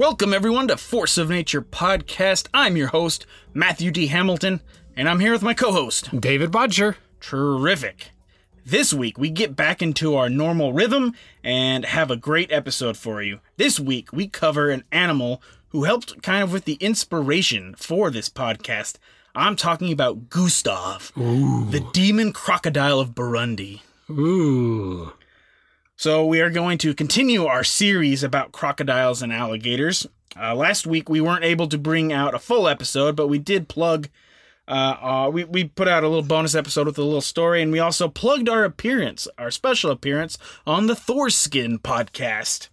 Welcome, everyone, to Force of Nature podcast. I'm your host, Matthew D. Hamilton, and I'm here with my co host, David Bodger. Terrific. This week, we get back into our normal rhythm and have a great episode for you. This week, we cover an animal who helped kind of with the inspiration for this podcast. I'm talking about Gustav, the demon crocodile of Burundi. Ooh. So, we are going to continue our series about crocodiles and alligators. Uh, last week, we weren't able to bring out a full episode, but we did plug. Uh, uh, we, we put out a little bonus episode with a little story, and we also plugged our appearance, our special appearance, on the Thorskin podcast.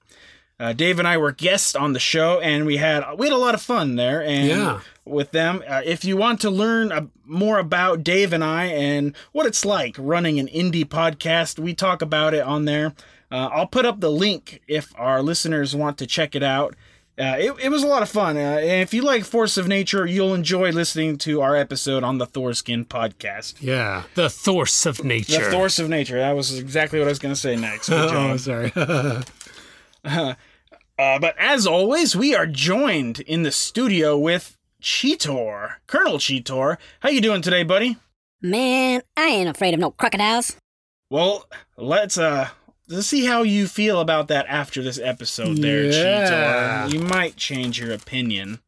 Uh, Dave and I were guests on the show, and we had we had a lot of fun there. And Yeah. with them, uh, if you want to learn uh, more about Dave and I and what it's like running an indie podcast, we talk about it on there. Uh, I'll put up the link if our listeners want to check it out. Uh, it, it was a lot of fun. Uh, and if you like Force of Nature, you'll enjoy listening to our episode on the Thorskin podcast. Yeah. The Thorse of Nature. The nature. Force of Nature. That was exactly what I was going to say next. Good job. oh, sorry. Uh, but as always, we are joined in the studio with Cheetor, Colonel Cheetor. How you doing today, buddy? Man, I ain't afraid of no crocodiles. Well, let's uh let's see how you feel about that after this episode there, Yeah. Cheetor. You might change your opinion.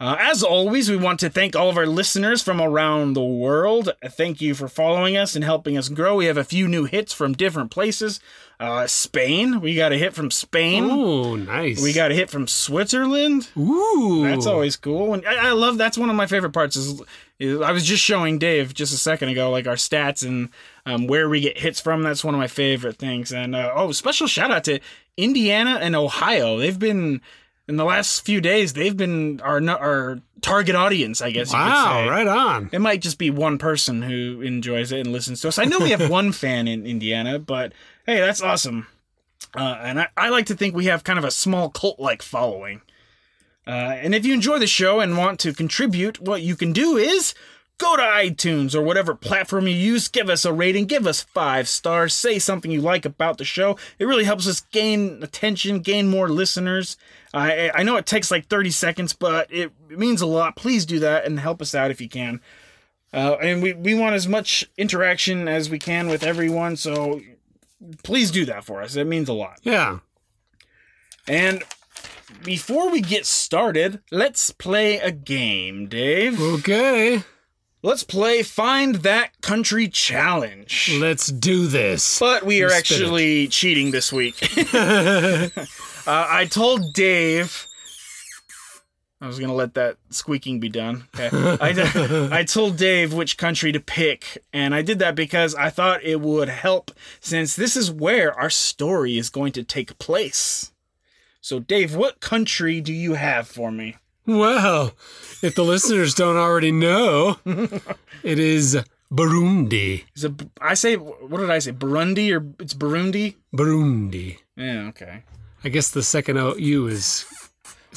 Uh, as always, we want to thank all of our listeners from around the world. Thank you for following us and helping us grow. We have a few new hits from different places. Uh, Spain, we got a hit from Spain. Ooh, nice. We got a hit from Switzerland. Ooh. That's always cool, and I, I love. That's one of my favorite parts. Is, is I was just showing Dave just a second ago, like our stats and um, where we get hits from. That's one of my favorite things. And uh, oh, special shout out to Indiana and Ohio. They've been in the last few days. They've been our our target audience, I guess. you could Wow, say. right on. It might just be one person who enjoys it and listens to us. I know we have one fan in Indiana, but hey, that's awesome. Uh, and I, I like to think we have kind of a small cult like following. Uh, and if you enjoy the show and want to contribute, what you can do is go to iTunes or whatever platform you use, give us a rating, give us five stars, say something you like about the show. It really helps us gain attention, gain more listeners. I I know it takes like 30 seconds, but it means a lot. Please do that and help us out if you can. Uh, and we, we want as much interaction as we can with everyone, so please do that for us. It means a lot. Yeah. And before we get started, let's play a game, Dave. Okay. Let's play Find That Country Challenge. Let's do this. But we are Spin it. actually cheating this week. uh, I told Dave. I was gonna let that squeaking be done. Okay. I, I told Dave which country to pick, and I did that because I thought it would help, since this is where our story is going to take place. So, Dave, what country do you have for me? Well, if the listeners don't already know, it is Burundi. Is it? I say, what did I say? Burundi or it's Burundi? Burundi. Yeah. Okay. I guess the second O U is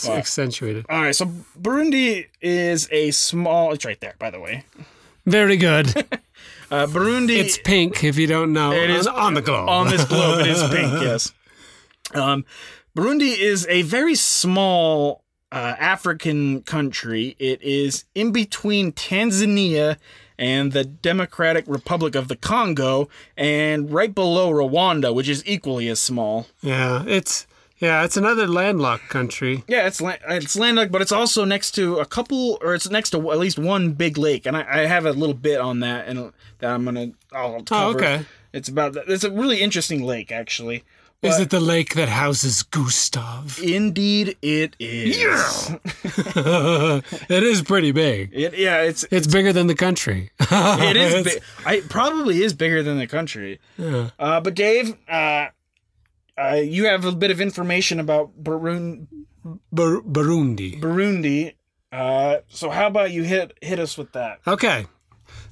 Wow. accentuated. All right, so Burundi is a small. It's right there, by the way. Very good. Uh, Burundi it's pink if you don't know. It is on, on the globe. on this globe. It is pink. Yes. Um, Burundi is a very small uh, African country. It is in between Tanzania and the Democratic Republic of the Congo, and right below Rwanda, which is equally as small. Yeah, it's yeah, it's another landlocked country. Yeah, it's land, it's landlocked, but it's also next to a couple, or it's next to at least one big lake, and I, I have a little bit on that, and that I'm gonna I'll cover. Oh, okay. It's about it's a really interesting lake, actually. Is it the lake that houses Gustav? Indeed, it is. Yeah. it is pretty big. It yeah, it's It's bigger than the country. it is. Bi- I it probably is bigger than the country. yeah. Uh, but Dave, uh, uh, you have a bit of information about Burun- Bur- Burundi. Burundi. Uh, so how about you hit hit us with that? Okay.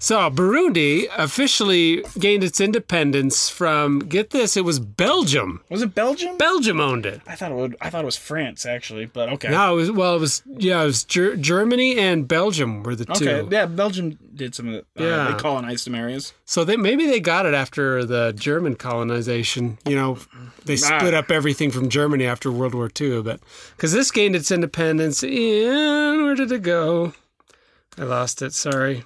So Burundi officially gained its independence from get this, it was Belgium. Was it Belgium? Belgium owned it. I thought it would. I thought it was France actually, but okay. No, it was well, it was yeah, it was Ger- Germany and Belgium were the two. Okay, yeah, Belgium did some of it. Uh, Yeah. they colonized some areas. So they maybe they got it after the German colonization. You know, they split Ah. up everything from Germany after World War II. But because this gained its independence in where did it go? I lost it. Sorry.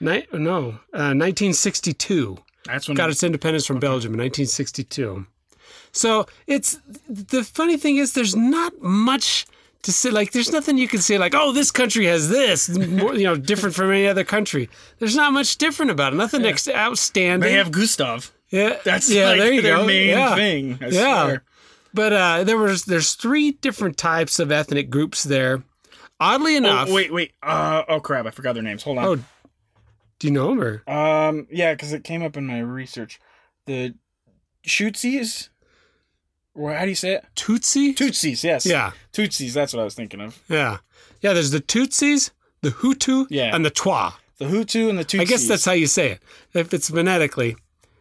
Ni- no, uh, 1962 That's when got its independence from Belgium in 1962. So it's the funny thing is there's not much to say. Like there's nothing you can say like, oh, this country has this, more, you know, different from any other country. There's not much different about it. Nothing ex- outstanding. they have Gustav. yeah, That's yeah, like there you their go. main yeah. thing. I Yeah. swear. But uh, there was there's three different types of ethnic groups there. Oddly enough, Oh wait, wait. Uh, oh crap! I forgot their names. Hold on. Oh, do you know them or? Um, yeah, because it came up in my research. The Shootsies. Or how do you say it? Tutsi? Tootsies. Yes. Yeah, Tootsies. That's what I was thinking of. yeah, yeah. There's the Tootsies, the Hutu, Yeah. and the Twa. The Hutu and the Tutsis. I guess that's how you say it. If it's phonetically,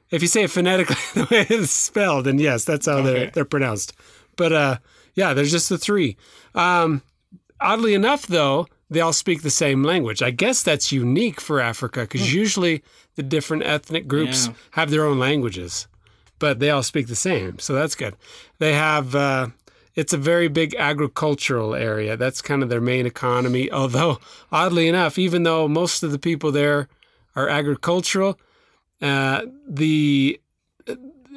if you say it phonetically the way it's spelled, then yes, that's how they're they're pronounced. But uh, yeah, there's just the three. Um, oddly enough, though, they all speak the same language. I guess that's unique for Africa because usually the different ethnic groups Hmm. Yeah. have their own languages, but they all speak the same. So that's good. They have. Uh, it's a very big agricultural area. That's kind of their main economy. Although, oddly enough, even though most of the people there are agricultural, uh, the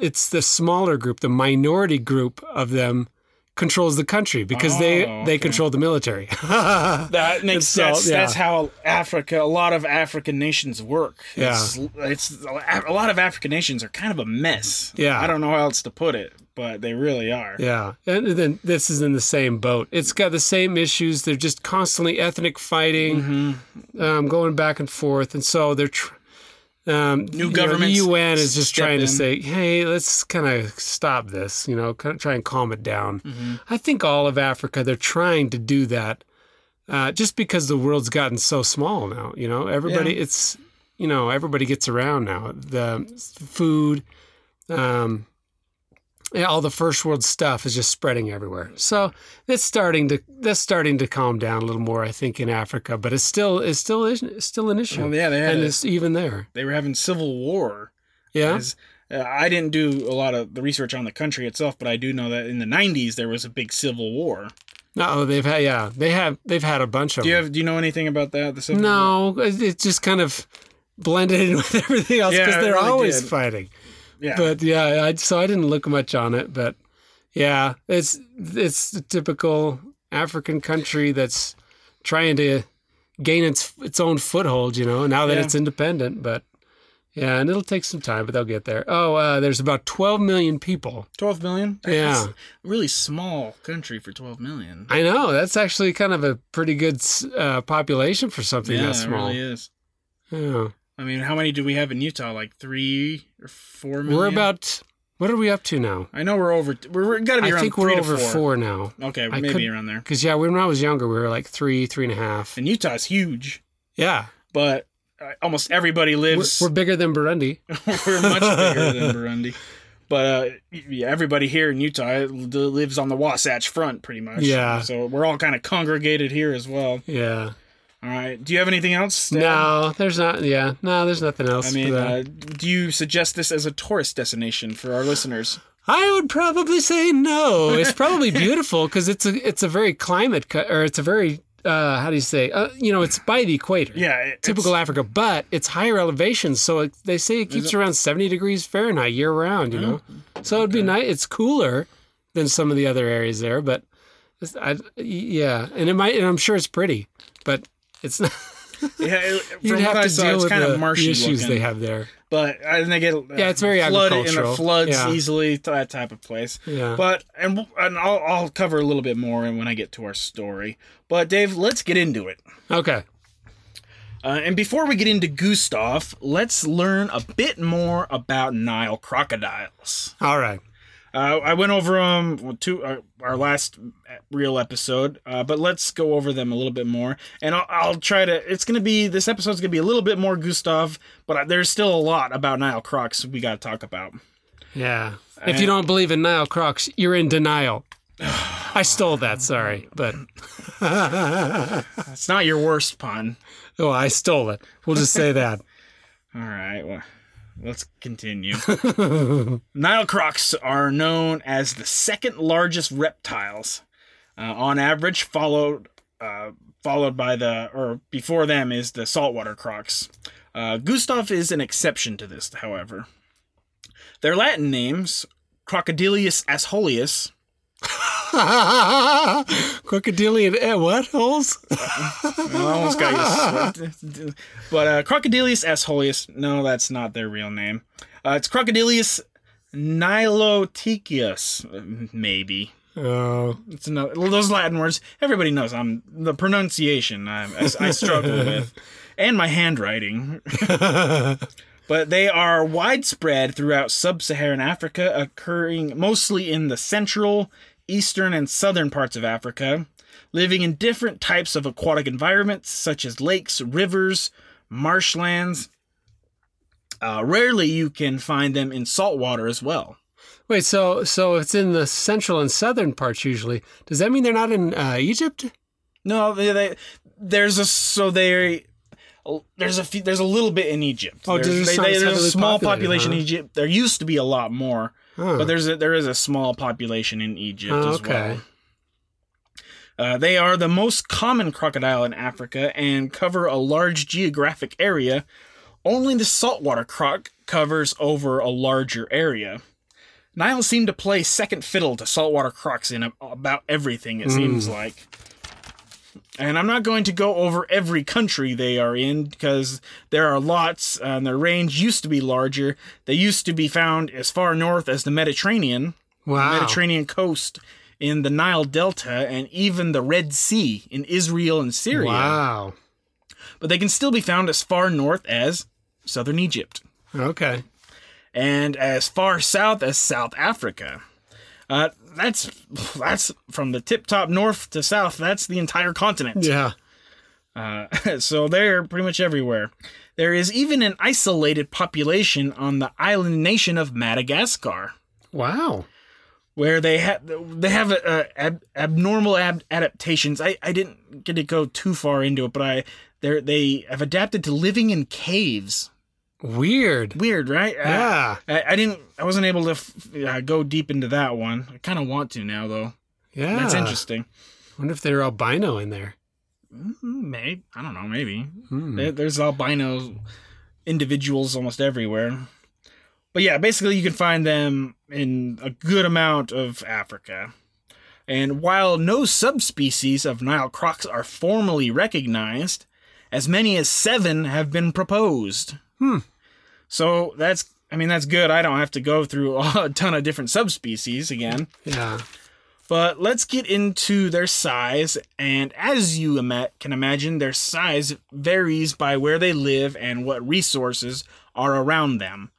it's the smaller group, the minority group of them controls the country because they Oh, they okay. control the military. That makes So, sense. yeah. That's how Africa, a lot of African nations work. Yeah. It's, it's a lot of African nations are kind of a mess. Yeah. I don't know how else to put it, but they really are. Yeah, and then this is in the same boat. It's got the same issues. They're just constantly ethnic fighting, Mm-hmm. um, going back and forth, and so they're. Tr- um, you know, the UN is just trying to say, "Hey, let's kind of stop this." You know, kind of try and calm it down. Mm-hmm. I think all of Africa they're trying to do that, uh, just because the world's gotten so small now. You know, everybody Yeah. it's you know everybody gets around now. The food, um, yeah, all the first world stuff is just spreading everywhere. So it's starting to that's starting to calm down a little more, I think, in Africa. But it's still it's still is it's still an issue. Well, yeah, they had and a- it's even there. They were having civil war. Yeah, As- uh, I didn't do a lot of the research on the country itself, but I do know that in the '90s there was a big civil war. no, they've had yeah they have they've had a bunch of Do you them. have? Do you know anything about that? The civil no, it it just kind of blended in with everything else because it they're really always did. fighting. Yeah. But yeah, I, so I didn't look much on it, but yeah, it's it's the typical African country that's trying to gain its its own foothold, you know, now that Yeah. it's independent. But yeah, and it'll take some time, but they'll get there. Oh, uh, there's about 12 million people. 12 million? Yeah. That's a really small country for 12 million. I know that's actually kind of a pretty good uh, population for something yeah, that it small. really is. Yeah, I mean, how many do we have in Utah? Like three or four million? we're about. What are we up to now? I know we're over. We're, we're got to be I around think three we're over four. four now. Okay, I maybe could- around there. Because yeah, when I was younger, we were like three, three and a half. And Utah's huge, Yeah, but uh, almost everybody we're, lives. we're bigger than Burundi. we're much bigger than Burundi. But uh, yeah, everybody here in Utah lives on the Wasatch Front, pretty much. Yeah. So we're all kind of congregated here as well. Yeah. All right. Do you have anything else? add? No, there's not. Yeah, no, there's nothing else. I mean, uh, do you suggest this as a tourist destination for our listeners? I would probably say no. It's probably beautiful because it's a it's a very climate co- or it's a very uh, how do you say? Uh, you know, it's by the equator. Yeah. it- Typical Africa, but it's higher elevation, so it, they say it keeps around 70 degrees Fahrenheit year round, you know? So it'd be nice. It's cooler than some of the other areas there, but it's, I, yeah, and it might, and I'm sure it's pretty, but it's not. Yeah, it- from what have I to saw, deal it's with kind the, of marshy the issues looking. they have there. But and they get uh, Yeah, it's very flooded and agricultural. it floods Yeah. easily. That type of place. Yeah. But and and I'll I'll cover a little bit more when I get to our story. But Dave, let's get into it. Okay. Uh, and before we get into Gustav, let's learn a bit more about Nile crocodiles. All right. Uh, I went over them to our, our last real episode, uh, but let's go over them a little bit more. And I'll, I'll try to. It's gonna be this episode's gonna be a little bit more Gustav, but there's still a lot about Nile Crocs we got to talk about. Yeah. If you don't believe in Nile Crocs, you're in denial. I stole that, sorry, but It's not your worst pun. oh, I stole it. We'll just say that. All right, well, let's continue. Nile crocs are known as the second largest reptiles, uh, on average, followed uh, followed by the or before them is the saltwater crocs. Uh, Gustav is an exception to this, however. Their Latin names, Crocodilius aesolius, Crocodilian eh, what holes? I almost got you. But uh, Crocodilius aesolius, no, that's not their real name. Uh, it's Crocodilius niloticus, uh, maybe. Oh, It's no, those Latin words. Everybody knows. I'm the pronunciation. I, I, I struggle with, and my handwriting. but they are widespread throughout sub-Saharan Africa, occurring mostly in the central, eastern, and southern parts of Africa, living in different types of aquatic environments such as lakes, rivers, marshlands. Uh, rarely you can find them in saltwater as well. wait. So, so it's in the central and southern parts usually. Does that mean they're not in uh, Egypt? No, they, they there's a so they there's a few, there's a little bit in Egypt. Oh, there's, they- they- there's a small population in? Egypt. There used to be a lot more, Huh. but there's a, there is a small population in Egypt Oh, as okay. well. Uh, they are the most common crocodile in Africa and cover a large geographic area. Only the saltwater croc covers over a larger area. Nile seem to play second fiddle to saltwater crocs in about everything, it seems like. And I'm not going to go over every country they are in because there are lots, and their range used to be larger. They used to be found as far north as the Mediterranean, wow. Mediterranean coast in the Nile Delta, and even the Red Sea in Israel and Syria. Wow. But they can still be found as far north as southern Egypt Okay. and as far south as South Africa. Uh, that's that's from the tip top north to south. That's the entire continent. Yeah. Uh, so they're pretty much everywhere. There is even an isolated population on the island nation of Madagascar, Wow. where they have they have uh, ab- abnormal ab- adaptations. I, I didn't get to go too far into it, but I they they have adapted to living in caves. Weird. Weird, right? Yeah. I, I didn't. I wasn't able to f- uh, go deep into that one. I kind of want to now, though. Yeah. That's interesting. wonder if they're albino in there. Mm, Maybe I don't know. Maybe Hmm. There- there's albino individuals almost everywhere. But yeah, basically you can find them in a good amount of Africa. And while no subspecies of Nile crocs are formally recognized, as many as seven have been proposed. Hmm. So that's, I mean, that's good. I don't have to go through a ton of different subspecies again. Yeah. But let's get into their size. And as you ima- can imagine, their size varies by where they live and what resources are around them.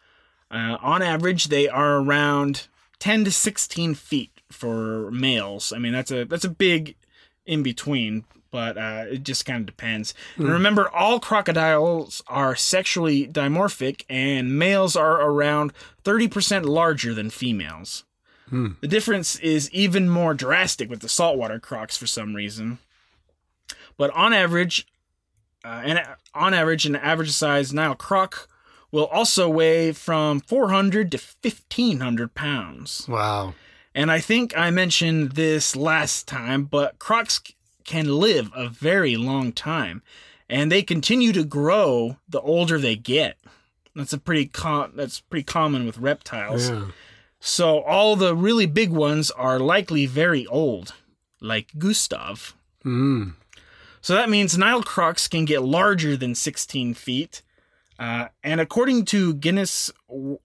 Uh, on average, they are around 10 to 16 feet for males. I mean, that's a that's a big in between, but uh, it just kind of depends. And remember, all crocodiles are sexually dimorphic, and males are around 30% larger than females. The difference is even more drastic with the saltwater crocs for some reason. But on average, uh, and on average, an average size Nile croc will also weigh from 400 to 1500 pounds. Wow. And I think I mentioned this last time, but crocs can live a very long time, and they continue to grow the older they get. That's a pretty com- that's pretty common with reptiles. Yeah. So all the really big ones are likely very old, like Gustav. Mm. So that means Nile crocs can get larger than 16 feet. Uh, and according to Guinness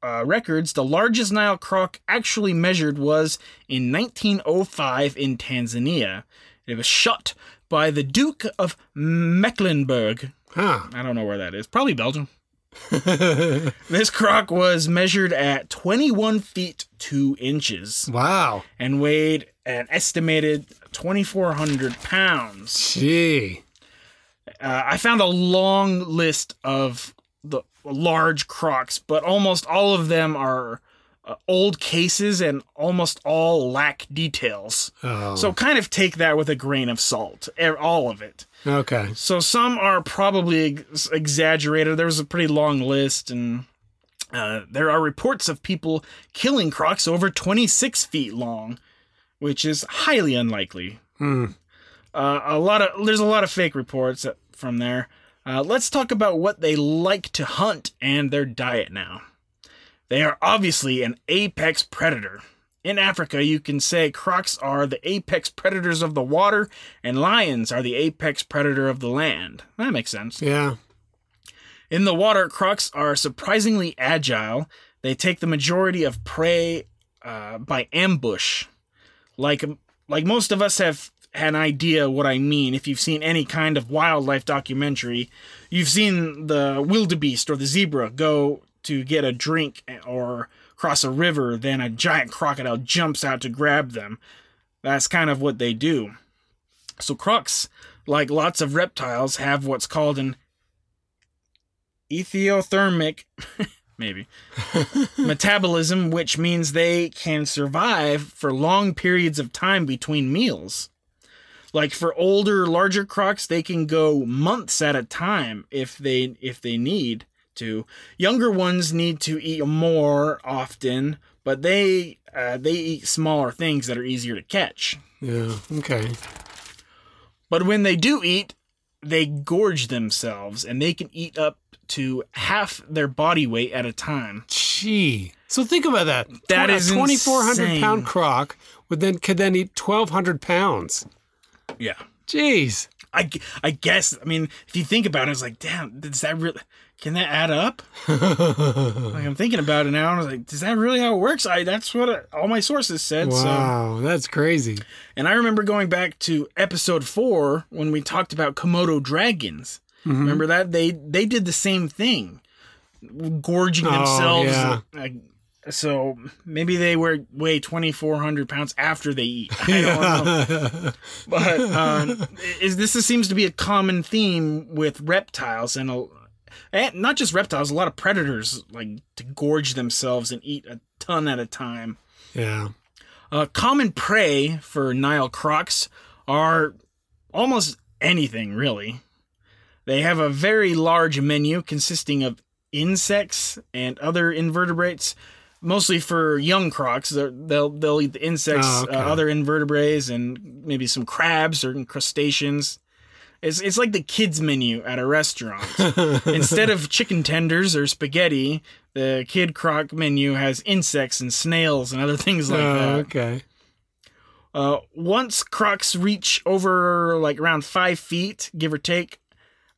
uh, records, the largest Nile croc actually measured was in 1905 in Tanzania. It was shot by the Duke of Mecklenburg. Huh. I don't know where that is. Probably Belgium. This croc was measured at 21 feet 2 inches wow. and weighed an estimated 2,400 pounds. Gee. Uh, I found a long list of the large crocs, but almost all of them are uh, old cases and almost all lack details. Oh. So kind of take that with a grain of salt, all of it. okay. So some are probably ex- exaggerated. There was a pretty long list, and uh, there are reports of people killing crocs over 26 feet long, which is highly unlikely. Hmm. Uh, a lot of there's a lot of fake reports from there. Uh, let's talk about what they like to hunt and their diet now. They are obviously an apex predator. In Africa, you can say crocs are the apex predators of the water, and lions are the apex predator of the land. That makes sense. Yeah. In the water, crocs are surprisingly agile. They take the majority of prey uh, by ambush. Like like most of us have an idea what I mean. If you've seen any kind of wildlife documentary, you've seen the wildebeest or the zebra go to get a drink or cross a river, then a giant crocodile jumps out to grab them. That's kind of what they do. So crocs, like lots of reptiles, have what's called an ethiothermic maybe metabolism which means they can survive for long periods of time between meals like for older larger crocs they can go months at a time if they if they need to younger ones need to eat more often but they uh, they eat smaller things that are easier to catch Yeah. Okay. but when they do eat, they gorge themselves and they can eat up to half their body weight at a time. Gee. So think about that. That a is 2,400 pound croc would then could then eat 1,200 pounds. Yeah. Jeez. I, I guess, I mean, if you think about it, it's like, damn, does that really, can that add up? like, I'm thinking about it now, and I was like, is that really how it works? I That's what uh all my sources said. So. Wow, that's crazy. And I remember going back to episode four when we talked about Komodo dragons. Mm-hmm. Remember that they they did the same thing, gorging Oh, themselves. yeah. Uh, so maybe they were weigh twenty four hundred pounds after they eat. I don't know. But um, is this seems to be a common theme with reptiles and, a, and not just reptiles. A lot of predators like to gorge themselves and eat a ton at a time. Yeah. Uh, common prey for Nile crocs are almost anything, really. They have a very large menu consisting of insects and other invertebrates. Mostly for young crocs, They're- they'll they'll eat the insects, Oh, okay. uh, other invertebrates, and maybe some crabs or crustaceans. It's it's like the kids menu at a restaurant. Instead of chicken tenders or spaghetti, the kid croc menu has insects and snails and other things like oh, that. okay. Uh, once crocs reach over like around five feet, give or take,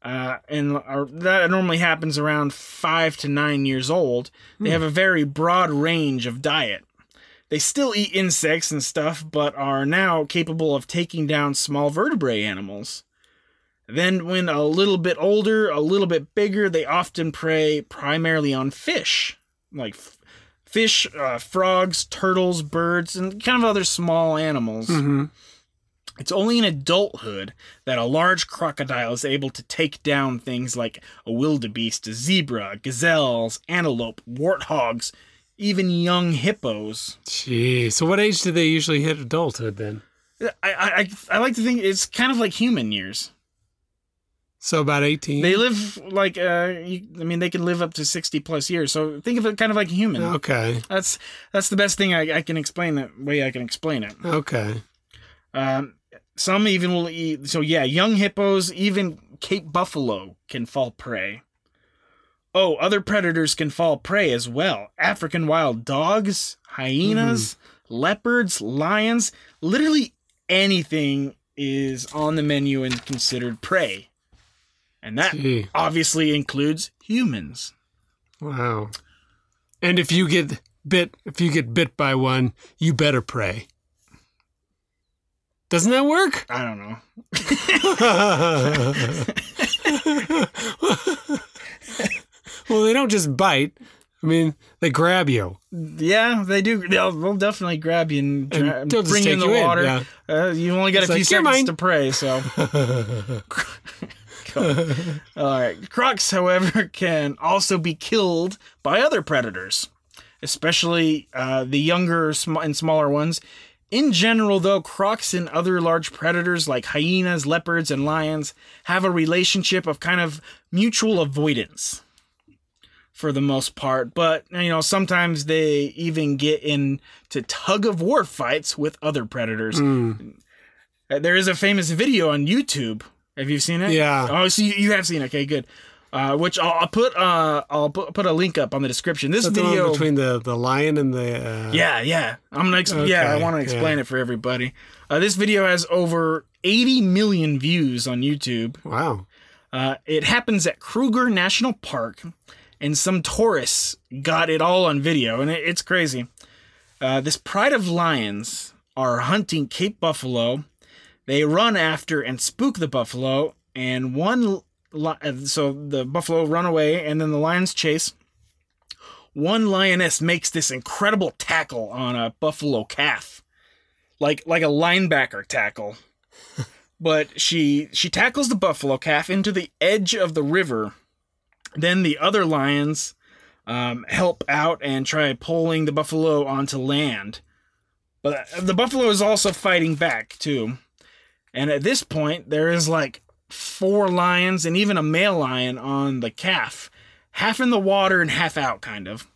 uh, and uh, that normally happens around five to nine years old, they have a very broad range of diet. They still eat insects and stuff, but are now capable of taking down small vertebrate animals. Then, when a little bit older, a little bit bigger, they often prey primarily on fish, like f- fish, uh, frogs, turtles, birds, and kind of other small animals. hmm It's only in adulthood that a large crocodile is able to take down things like a wildebeest, a zebra, gazelles, antelope, warthogs, even young hippos. Jeez. So what age do they usually hit adulthood then? I, I, I- like to think it's kind of like human years. So about 18? They live like, uh, I mean, they can live up to 60 plus years. So think of it kind of like a human. Okay. That's that's the best thing I, I can explain that way I can explain it. Okay. Um, some even will eat. So yeah, young hippos, even Cape buffalo can fall prey. Oh, other predators can fall prey as well. African wild dogs, hyenas, mm-hmm. leopards, lions, literally anything is on the menu and considered prey. And that Gee. obviously includes humans. Wow. And if you get bit, if you get bit by one, you better pray. Doesn't that work? I don't know. Well, they don't just bite. I mean, they grab you. Yeah, they do. They'll, they'll definitely grab you and, And dra- just bring you in the you in, water. yeah. Uh, you only got It's a few like, "You're seconds mine." to pray, so. All right. Crocs, however, can also be killed by other predators, especially uh, the younger sm- and smaller ones. In general, though, crocs and other large predators like hyenas, leopards, and lions have a relationship of kind of mutual avoidance for the most part. But, you know, sometimes they even get into tug of war fights with other predators. Mm. There is a famous video on YouTube. Have you seen it? Yeah. Oh, so you, you have seen it. Okay, good. Uh, which I'll, I'll put uh, I'll put, put a link up on the description. This That's the video, between the, the lion and the. Uh, yeah, yeah. I'm gonna ex- yeah. I want to explain it for everybody. Uh, this video has over 80 million views on YouTube. Wow. Uh, it happens at Kruger National Park, and some tourists got it all on video, and it, it's crazy. Uh, this pride of lions are hunting Cape buffalo. They run after and spook the buffalo, and one so the buffalo run away, and then the lions chase. One lioness makes this incredible tackle on a buffalo calf, like like a linebacker tackle but she she tackles the buffalo calf into the edge of the river. Then the other lions um, help out and try pulling the buffalo onto land. But the buffalo is also fighting back too. And at this point, there is like four lions and even a male lion on the calf, half in the water and half out, kind of.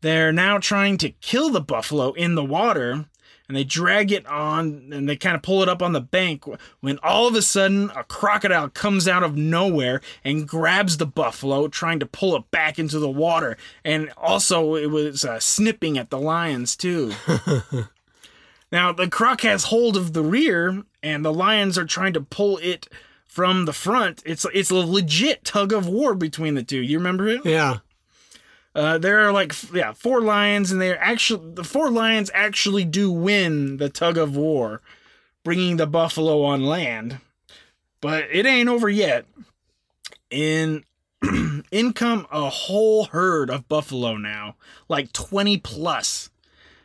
They're now trying to kill the buffalo in the water, and they drag it on and they kind of pull it up on the bank when all of a sudden a crocodile comes out of nowhere and grabs the buffalo trying to pull it back into the water. And also it was uh, snipping at the lions too. Now the croc has hold of the rear and the lions are trying to pull it from the front it's it's a legit tug of war between the two you remember it Yeah. uh, there are like yeah four lions, and they're actually the four lions actually do win the tug of war, bringing the buffalo on land. But it ain't over yet. In in come a whole herd of buffalo now, like twenty plus.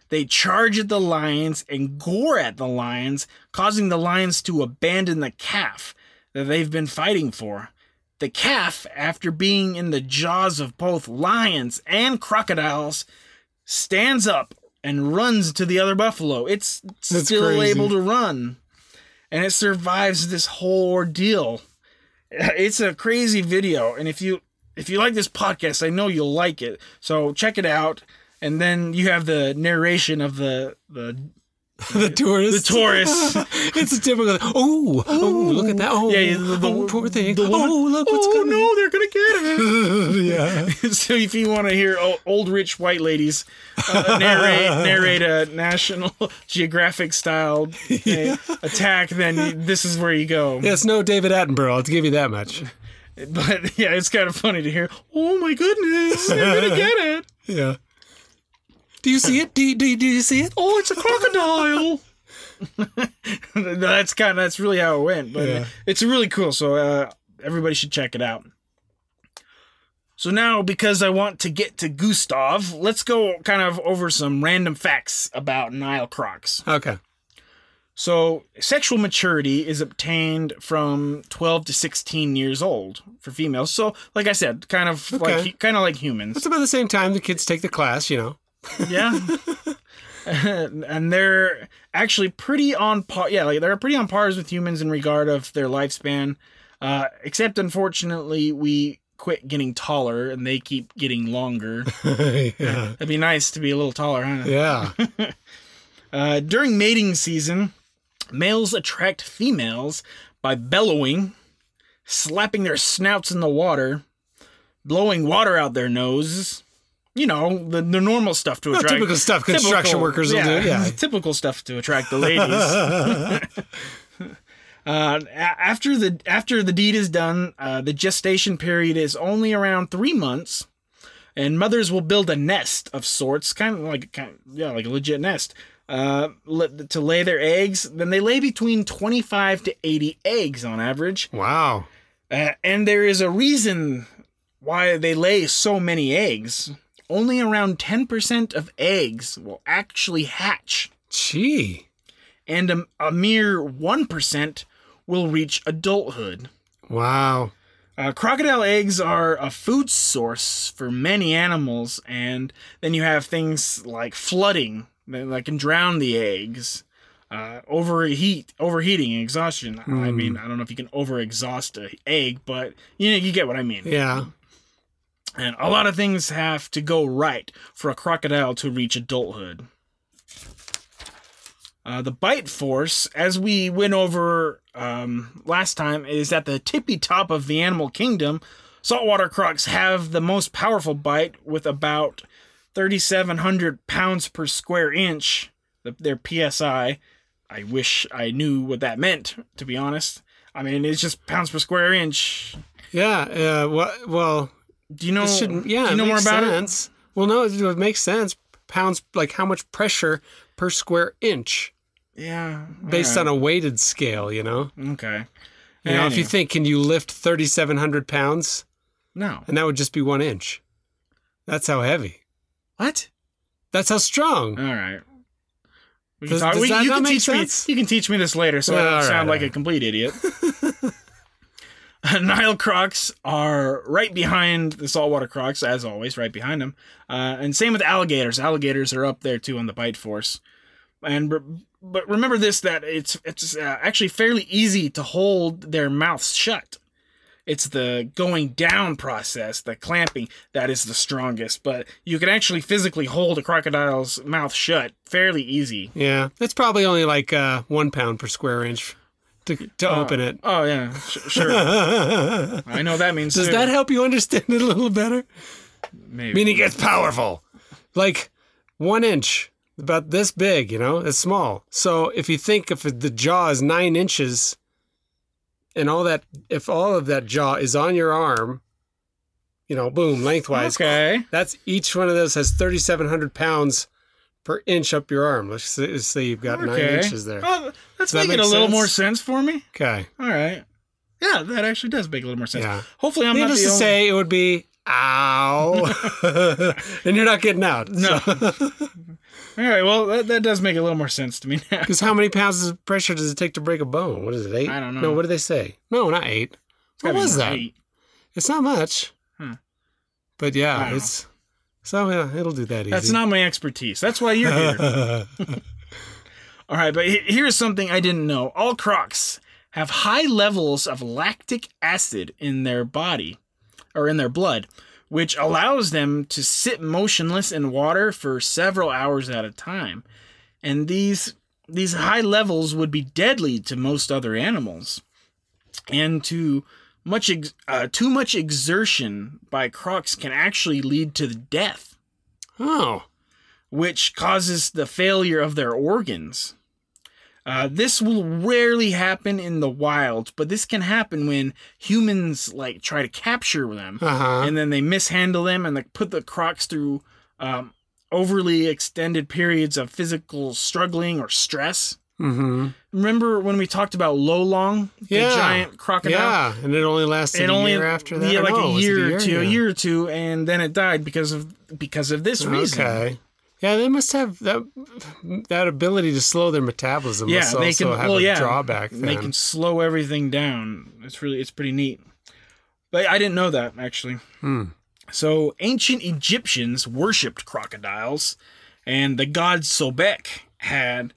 They charge at the lions and gore at the lions, causing the lions to abandon the calf that they've been fighting for. The calf, after being in the jaws of both lions and crocodiles, stands up and runs to the other buffalo. It's That's still crazy. able to run, and it survives this whole ordeal. It's a crazy video, and if you if you like this podcast, I know you'll like it. So check it out, and then you have the narration of the the the tourist. the tourists. it's a typical. Oh, oh, look at that. Oh, Yeah, the, the, oh, poor thing. the woman- oh, look what's oh, coming. no, they're gonna get it. yeah. so if you want to hear old rich white ladies uh, narrate narrate a National Geographic style uh, attack, then this is where you go. Yeah, it's no David Attenborough. I'll give you that much. But yeah, it's kind of funny to hear. Oh my goodness, they're gonna get it. Yeah. Do you see it? Do you, do you, do you see it? Oh, it's a crocodile. that's kind of that's really how it went, but Yeah. it's really cool. So uh, everybody should check it out. So now, because I want to get to Gustav, let's go kind of over some random facts about Nile crocs. Okay. So, sexual maturity is obtained from 12 to 16 years old for females. So, like I said, kind of Okay. like kind of like humans. It's about the same time the kids take the class, you know. Yeah. and they're actually pretty on par. Yeah, like they're pretty on pars with humans in regard of their lifespan. Uh, except unfortunately, we quit getting taller and they keep getting longer. yeah. It'd be nice to be a little taller, huh? Yeah. Uh, during mating season, males attract females by bellowing, slapping their snouts in the water, blowing water out their noses. You know, the, the normal stuff to attract. typical stuff construction typical- workers will do, yeah. Typical stuff to attract the ladies. Uh, a- after the after the deed is done, uh, the gestation period is only around three months, and mothers will build a nest of sorts, kind of like kind of, yeah, like a legit nest, uh, to lay their eggs. Then they lay between twenty five to eighty eggs on average, wow. uh, and there is a reason why they lay so many eggs. Only around 10% of eggs will actually hatch, Gee. and a, a mere 1% will reach adulthood. Wow. Uh, crocodile eggs are a food source for many animals, and then you have things like flooding that, that can drown the eggs, uh, overheat, overheating, and exhaustion. I mean, I don't know if you can overexhaust an egg, but you know, you get what I mean. Yeah. And a lot of things have to go right for a crocodile to reach adulthood. Uh, the bite force, as we went over um, last time, is at the tippy top of the animal kingdom. Saltwater crocs have the most powerful bite with about 3,700 pounds per square inch, their psi. I wish I knew what that meant, to be honest. I mean, it's just pounds per square inch. Yeah. Uh, well, well, Do you know? shouldn't. Yeah. Do you know more about it? Well, no, it, it makes sense. Pounds, like how much pressure per square inch, Yeah. based on a weighted scale. You know. Okay. You know, if you think, can you lift thirty-seven hundred pounds, No. and that would just be one inch. That's how heavy. What? That's how strong. All right. We Does- can talk, does we, that you not can make teach sense? me. You can teach me this later, so I don't all sound right, like a complete idiot. Nile crocs are right behind the saltwater crocs, as always, right behind them. Uh, and same with alligators. Alligators are up there too on the bite force. And but remember this: that it's it's uh, actually fairly easy to hold their mouths shut. It's the going down process, the clamping, that is the strongest. But you can actually physically hold a crocodile's mouth shut fairly easy. Yeah, it's probably only like uh, one pound per square inch to to oh. open it. Oh yeah, sh- sure. I know that means too. that help you understand it a little better? maybe? Meaning it's powerful, like one inch, about this big. You know, it's small. So if you think if the jaw is nine inches, and all that, if all of that jaw is on your arm, you know, boom, lengthwise, Okay. That's each one of those has 3,700 pounds per inch up your arm. Let's say, let's say you've got nine inches there. Oh, that's Does that making a little sense? more sense for me. Okay. All right. Yeah, that actually does make a little more sense. Yeah. Hopefully, I'm Needless not to the only. say, it would be ow, and you're not getting out. No. All right. Well, that, that does make a little more sense to me now. Because how many pounds of pressure does it take to break a bone? What is it? Eight? I don't know. No, what do they say? No, not eight. What was that? eight. It's not much. Huh. But yeah, don't know. So yeah, it'll do that easy. That's not my expertise. That's why you're here. All right, but here's something I didn't know. All crocs have high levels of lactic acid in their body or in their blood, which allows them to sit motionless in water for several hours at a time. And these these high levels would be deadly to most other animals. And to much ex- uh, too much exertion by crocs can actually lead to the death oh, which causes the failure of their organs. Uh, this will rarely happen in the wild, but this can happen when humans like try to capture them, uh huh. and then they mishandle them and they put the crocs through um, overly extended periods of physical struggling or stress. Mm-hmm. Remember when we talked about Lolong, the Yeah. giant crocodile? Yeah, and it only lasted It a only year after that. yeah, like no, a was it year or two, a year or two, and then it died because of because of this reason. Okay. Yeah, they must have that that ability to slow their metabolism. Yeah, must they also can. have well, a yeah, drawback. Then. They can slow everything down. It's really, it's pretty neat. But I didn't know that actually. Hmm. So ancient Egyptians worshipped crocodiles, and the god Sobek had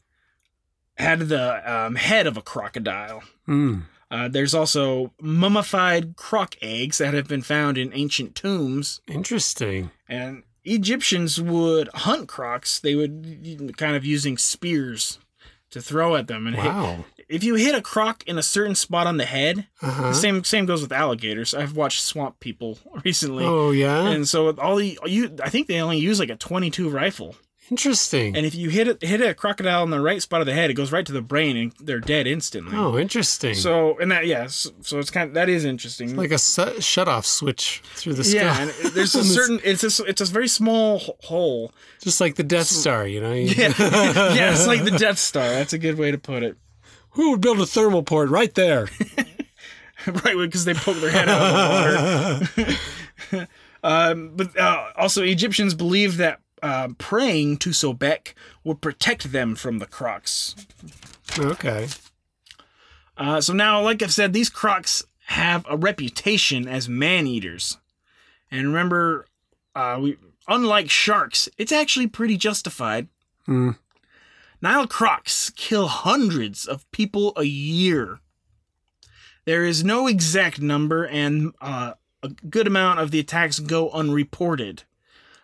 had the um, head of a crocodile. Hmm. Uh, there's also mummified croc eggs that have been found in ancient tombs, Interesting. and Egyptians would hunt crocs. They would kind of using spears to throw at them and hit, Wow. if you hit a croc in a certain spot on the head, Uh-huh. the same same goes with alligators. I've watched Swamp People recently, Oh yeah. and so all the you, I think they only use like a 22 rifle, Interesting. and if you hit it hit a crocodile in the right spot of the head, it goes right to the brain, and they're dead instantly. oh, interesting. So and that yes, so it's kind of that is interesting. like a shut off switch through the sky. yeah, and there's a certain it's a it's a very small hole. just like the Death Star, you know. Yeah, yeah, it's like the Death Star. That's a good way to put it. Who would build a thermal port right there? right, because they poke their head out of the water. um, but uh, also, Egyptians believed that uh, praying to Sobek would protect them from the crocs. Okay. Uh, so now, like I've said, these crocs have a reputation as man eaters. And remember, uh, we unlike sharks, it's actually pretty justified. Hmm. Nile crocs kill hundreds of people a year. There is no exact number, and uh, a good amount of the attacks go unreported.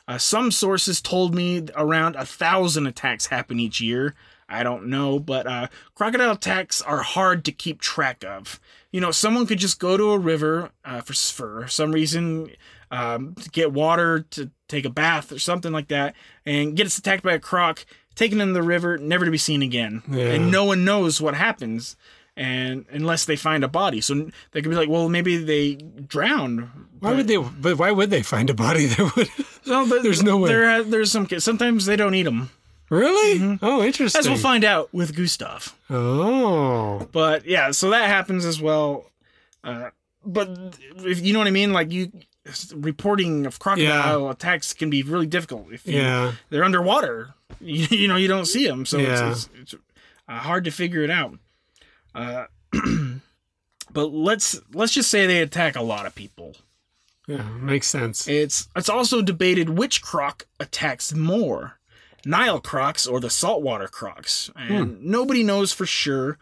Uh, some sources told me around a thousand attacks happen each year. I don't know, but uh, crocodile attacks are hard to keep track of. You know, someone could just go to a river uh, for for some reason, um, to get water to take a bath or something like that, and gets attacked by a croc, taken in the river, never to be seen again, Yeah. and no one knows what happens. And unless they find a body, so they could be like, well, maybe they drowned. Why would they? But why would they find a body that would? No, but There's no way. There, there's some kids. Sometimes they don't eat them, Really? Oh, interesting. as we'll find out with Gustav. Oh, But yeah, so that happens as well. Uh, but if you know what I mean, like you reporting of crocodile attacks can be really difficult if you, yeah. they're underwater. You, you know, you don't see them, so Yeah. it's, it's, it's uh, hard to figure it out. Uh, but let's let's just say they attack a lot of people. Yeah, makes sense. It's it's also debated which croc attacks more, Nile crocs or the saltwater crocs, and nobody knows for sure.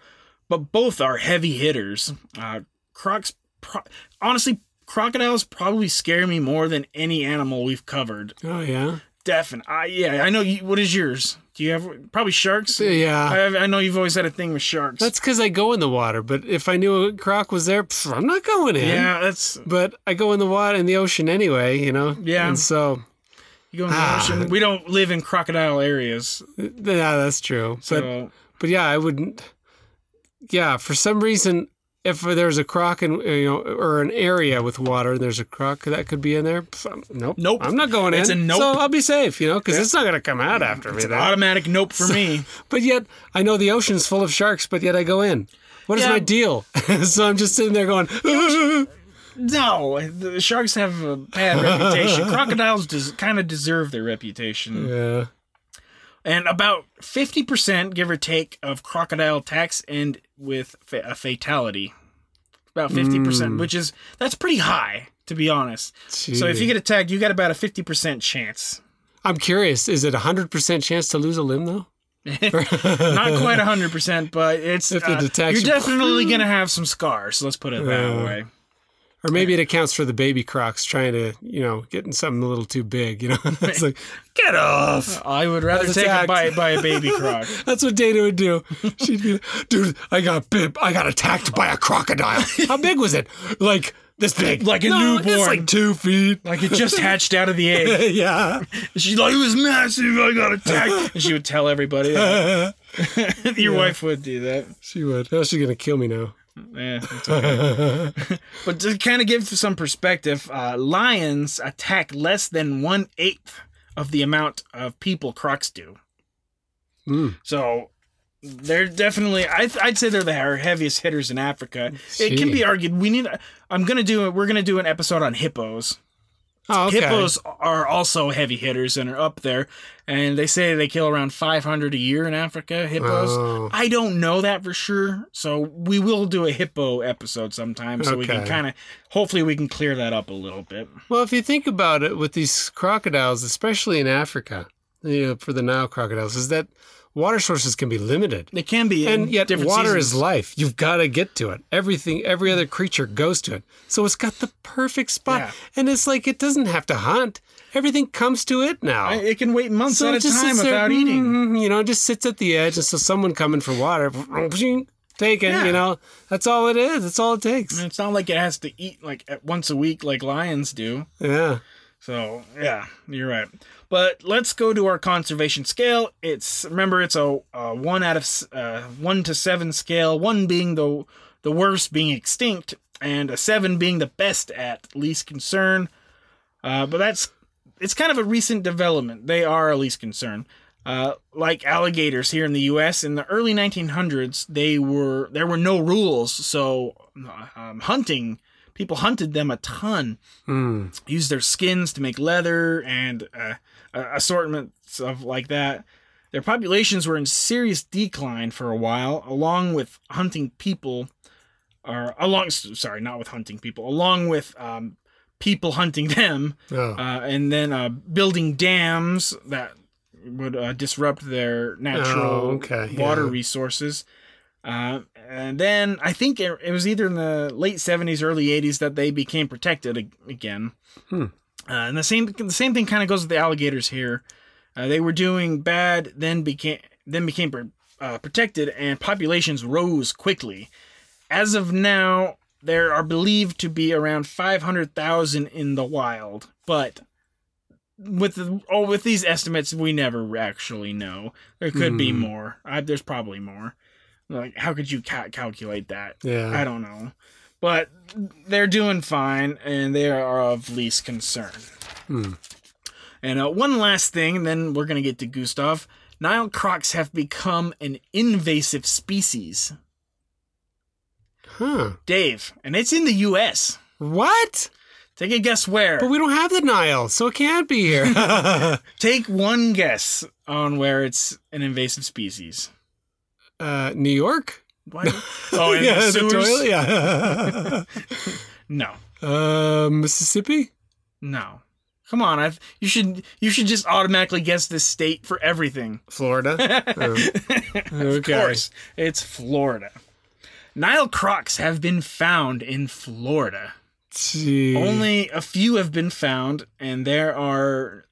But both are heavy hitters. Uh, crocs, pro- honestly, crocodiles probably scare me more than any animal we've covered. Oh yeah. Definitely, I, yeah. I know. You, what is yours? Do you have probably sharks? Yeah. I, I know you've always had a thing with sharks. That's because I go in the water. But if I knew a croc was there, pff, I'm not going in. yeah. That's But I go in the water in the ocean anyway, you know. Yeah. And so, you go in the Ah. ocean. We don't live in crocodile areas, yeah, that's true. But so But yeah, I wouldn't. Yeah, for some reason, if there's a croc in uh, you know or an area with water, and there's a croc that could be in there. Nope, Nope. I'm not going It's in. a nope. So I'll be safe, you know, because it's not gonna come out after me. it's an then. automatic nope for me. But yet, I know the ocean's full of sharks, but yet I go in. What is Yeah. my deal? so I'm just sitting there going, No, the sharks have a bad reputation. Crocodiles des- kind of deserve their reputation. yeah, And about 50%, give or take, of crocodile attacks end with fa- a fatality. About 50%, which is, that's pretty high, to be honest. So if you get attacked, you got about a 50% chance. I'm curious, is it a hundred percent chance to lose a limb though? Not quite 100%, but it's, uh, you're you- definitely to have some scars. Let's put it that way. Or maybe it accounts for the baby crocs trying to, you know, getting something a little too big. You know, it's like, get off. I would rather take a bite by a baby croc. That's what Dana would do. She'd be, dude, I got bit. I got attacked by a crocodile. How big was it? Like this big. Like a no, It's like two feet. Like it just hatched out of the egg. yeah. She's like, it was massive. I got attacked. And she would tell everybody. Your wife would do that. she would. Oh, she's gonna kill me now. Yeah, okay. but to kind of give some perspective, uh, lions attack less than one eighth of the amount of people crocs do. Mm. So they're definitely. I, I'd say they're the heaviest hitters in Africa. It can be argued. We need. I'm gonna do. We're gonna do an episode on hippos. Oh, okay. Hippos are also heavy hitters and are up there. And they say they kill around 500 a year in Africa, hippos. Oh. I don't know that for sure. So we will do a hippo episode sometime so we can kind of, hopefully, we can clear that up a little bit. Well, if you think about it, with these crocodiles, especially in Africa, you know, for the Nile crocodiles, is that water sources can be limited. They can be. and yet water seasons. is life you've got to get to it everything every other creature goes to it so it's got the perfect spot Yeah. and it's like it doesn't have to hunt everything comes to it now It can wait months so at a time sits there, without eating. mhm, you know it just sits at the edge and so someone coming for water taken Yeah. you know that's all it is that's all it takes And It's not like it has to eat like once a week like lions do. yeah So yeah, you're right. But let's go to our conservation scale. It's remember it's a, a one out of uh, one to seven scale. One being the the worst, being extinct, and a seven being the best at least concern. Uh, but that's it's kind of a recent development. They are a least concern. Uh, like alligators here in the U.S. in the early 1900s, they were there were no rules, so um, hunting people hunted them a ton, Hmm. used their skins to make leather and uh, uh, assortments of like that. Their populations were in serious decline for a while, along with hunting people, or along sorry, not with hunting people, along with um, people hunting them, Oh. uh, and then uh, building dams that would uh, disrupt their natural Oh, okay, water yeah. resources. Uh, and then I think it, it was either in the late 70s, early 80s that they became protected again. Hmm. Uh, and the same the same thing kind of goes with the alligators here. Uh, they were doing bad, then became then became uh, protected, and populations rose quickly. As of now, there are believed to be around 500,000 in the wild, but with the, oh, with these estimates, we never actually know. There could be Hmm. more. I, there's probably more. Like, how could you ca- calculate that? Yeah. I don't know. But they're doing fine, and they are of least concern. Hmm. And uh, one last thing, and then we're gonna get to Gustav. Nile crocs have become an invasive species, Huh. Dave, and it's in the U.S. What? Take a guess where. But we don't have the Nile, so it can't be here. Take one guess on where it's an invasive species. Uh, New York? What? Oh, in yeah, the the sewers? toilet. Yeah. No, uh, Mississippi. no. Come on, I've you should you should just automatically guess this state for everything. Florida. Oh. Of Okay. course, it's Florida. Nile crocs have been found in Florida. Gee. Only a few have been found, and there are,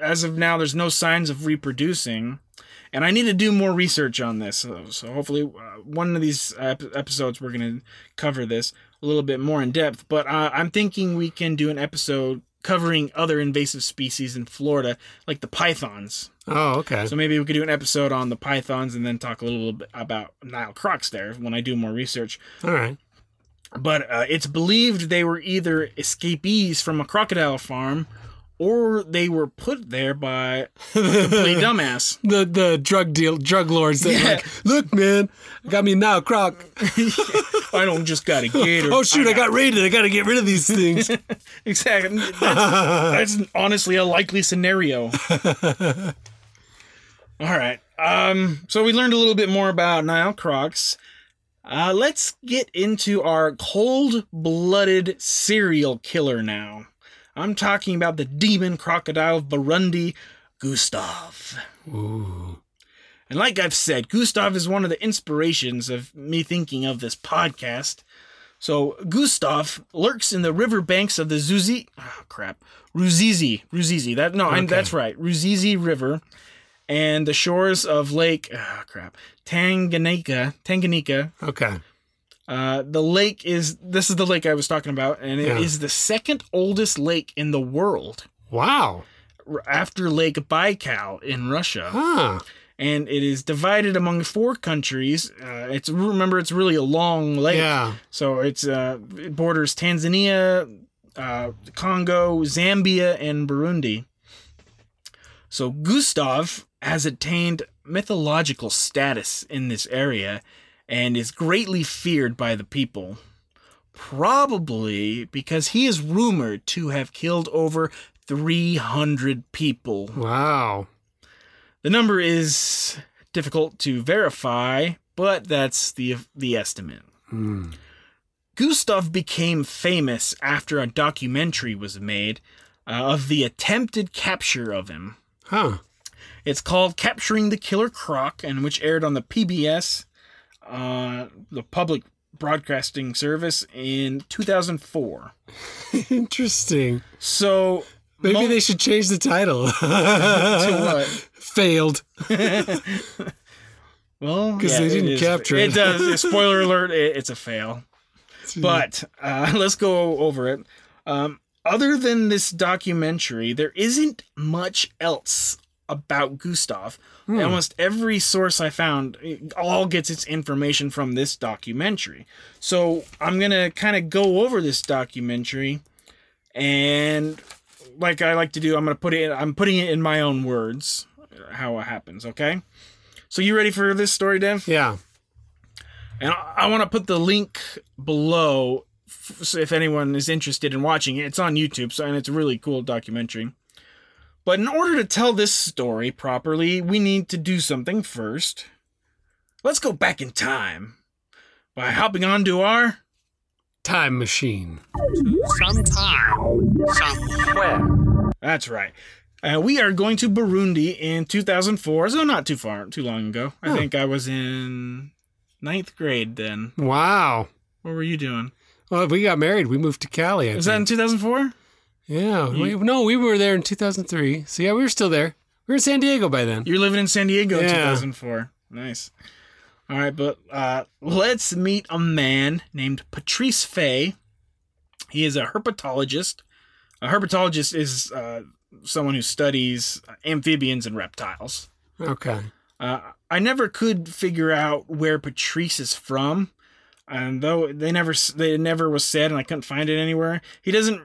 as of now, there's no signs of reproducing. And I need to do more research on this. So, so hopefully, uh, one of these ep- episodes, we're going to cover this a little bit more in depth. But uh, I'm thinking we can do an episode covering other invasive species in Florida, like the pythons. Oh, okay. So maybe we could do an episode on the pythons and then talk a little bit about Nile crocs there when I do more research All right. but uh, it's believed they were either escapees from a crocodile farm or they were put there by a complete dumbass. The the drug deal drug lords that Yeah. like, look, man, I got me now, croc. I don't just gotta get her. Oh shoot, I got raided. I got to get rid of these things. exactly. That's, that's honestly a likely scenario. All right. Um. So we learned a little bit more about Nile crocs. Uh, let's get into our cold-blooded serial killer now. I'm talking about the demon crocodile of Burundi, Gustav. Ooh. And like I've said, Gustav is one of the inspirations of me thinking of this podcast. So Gustav lurks in the riverbanks of the Zuzi, oh, crap, Ruzizi, Ruzizi. That no, I'm, Okay. that's right, Ruzizi River, and the shores of Lake, oh, crap, Tanganyika, Tanganyika. Okay. Uh, the lake is this is the lake I was talking about, and it is Yeah. the second oldest lake in the world Wow. after Lake Baikal in Russia Huh. and it is divided among four countries. Uh, it's remember it's really a long lake, Yeah. so it's uh, it borders Tanzania, uh, Congo, Zambia, and Burundi. So Gustav has attained mythological status in this area and is greatly feared by the people. Probably because he is rumored to have killed over 300 people. Wow. The number is difficult to verify, but that's the the estimate. Hmm. Gustav became famous after a documentary was made uh, of the attempted capture of him. Huh. It's called Capturing the Killer Croc, and which aired on the PBS, uh, the public broadcasting service, in 2004. Interesting. So Maybe mo- they should change the title. to what? Failed. Well, 'Cause they didn't capture it. it. does. Spoiler alert! It, it's a fail. But uh, let's go over it. Um, other than this documentary, there isn't much else about Gustav. Hmm. Almost every source I found all gets its information from this documentary. So I'm gonna kind of go over this documentary, and like I like to do, I'm gonna put it. I'm putting it in my own words, how it happens. Okay. So you ready for this story, Dev? yeah. And I, I want to put the link below f- so if anyone is interested in watching it, it's on YouTube, so and it's a really cool documentary. But in order to tell this story properly, we need to do something first. Let's go back in time by hopping onto our Time machine. Sometime, somewhere. That's right. Uh, we are going to Burundi in 2004, so not too far, too long ago. I Huh. think I was in ninth grade then. Wow. What were you doing? Well, we got married. We moved to Cali. I Was that in 2004? Yeah. We, no, we were there in 2003. So yeah, we were still there. We were in San Diego by then. You're living in San Diego in Yeah. 2004. Nice. All right, but uh, let's meet a man named Patrice Faye. He is a herpetologist. A herpetologist is uh, someone who studies amphibians and reptiles. Okay. Uh, I never could figure out where Patrice is from, and though they never they never was said, and I couldn't find it anywhere. He doesn't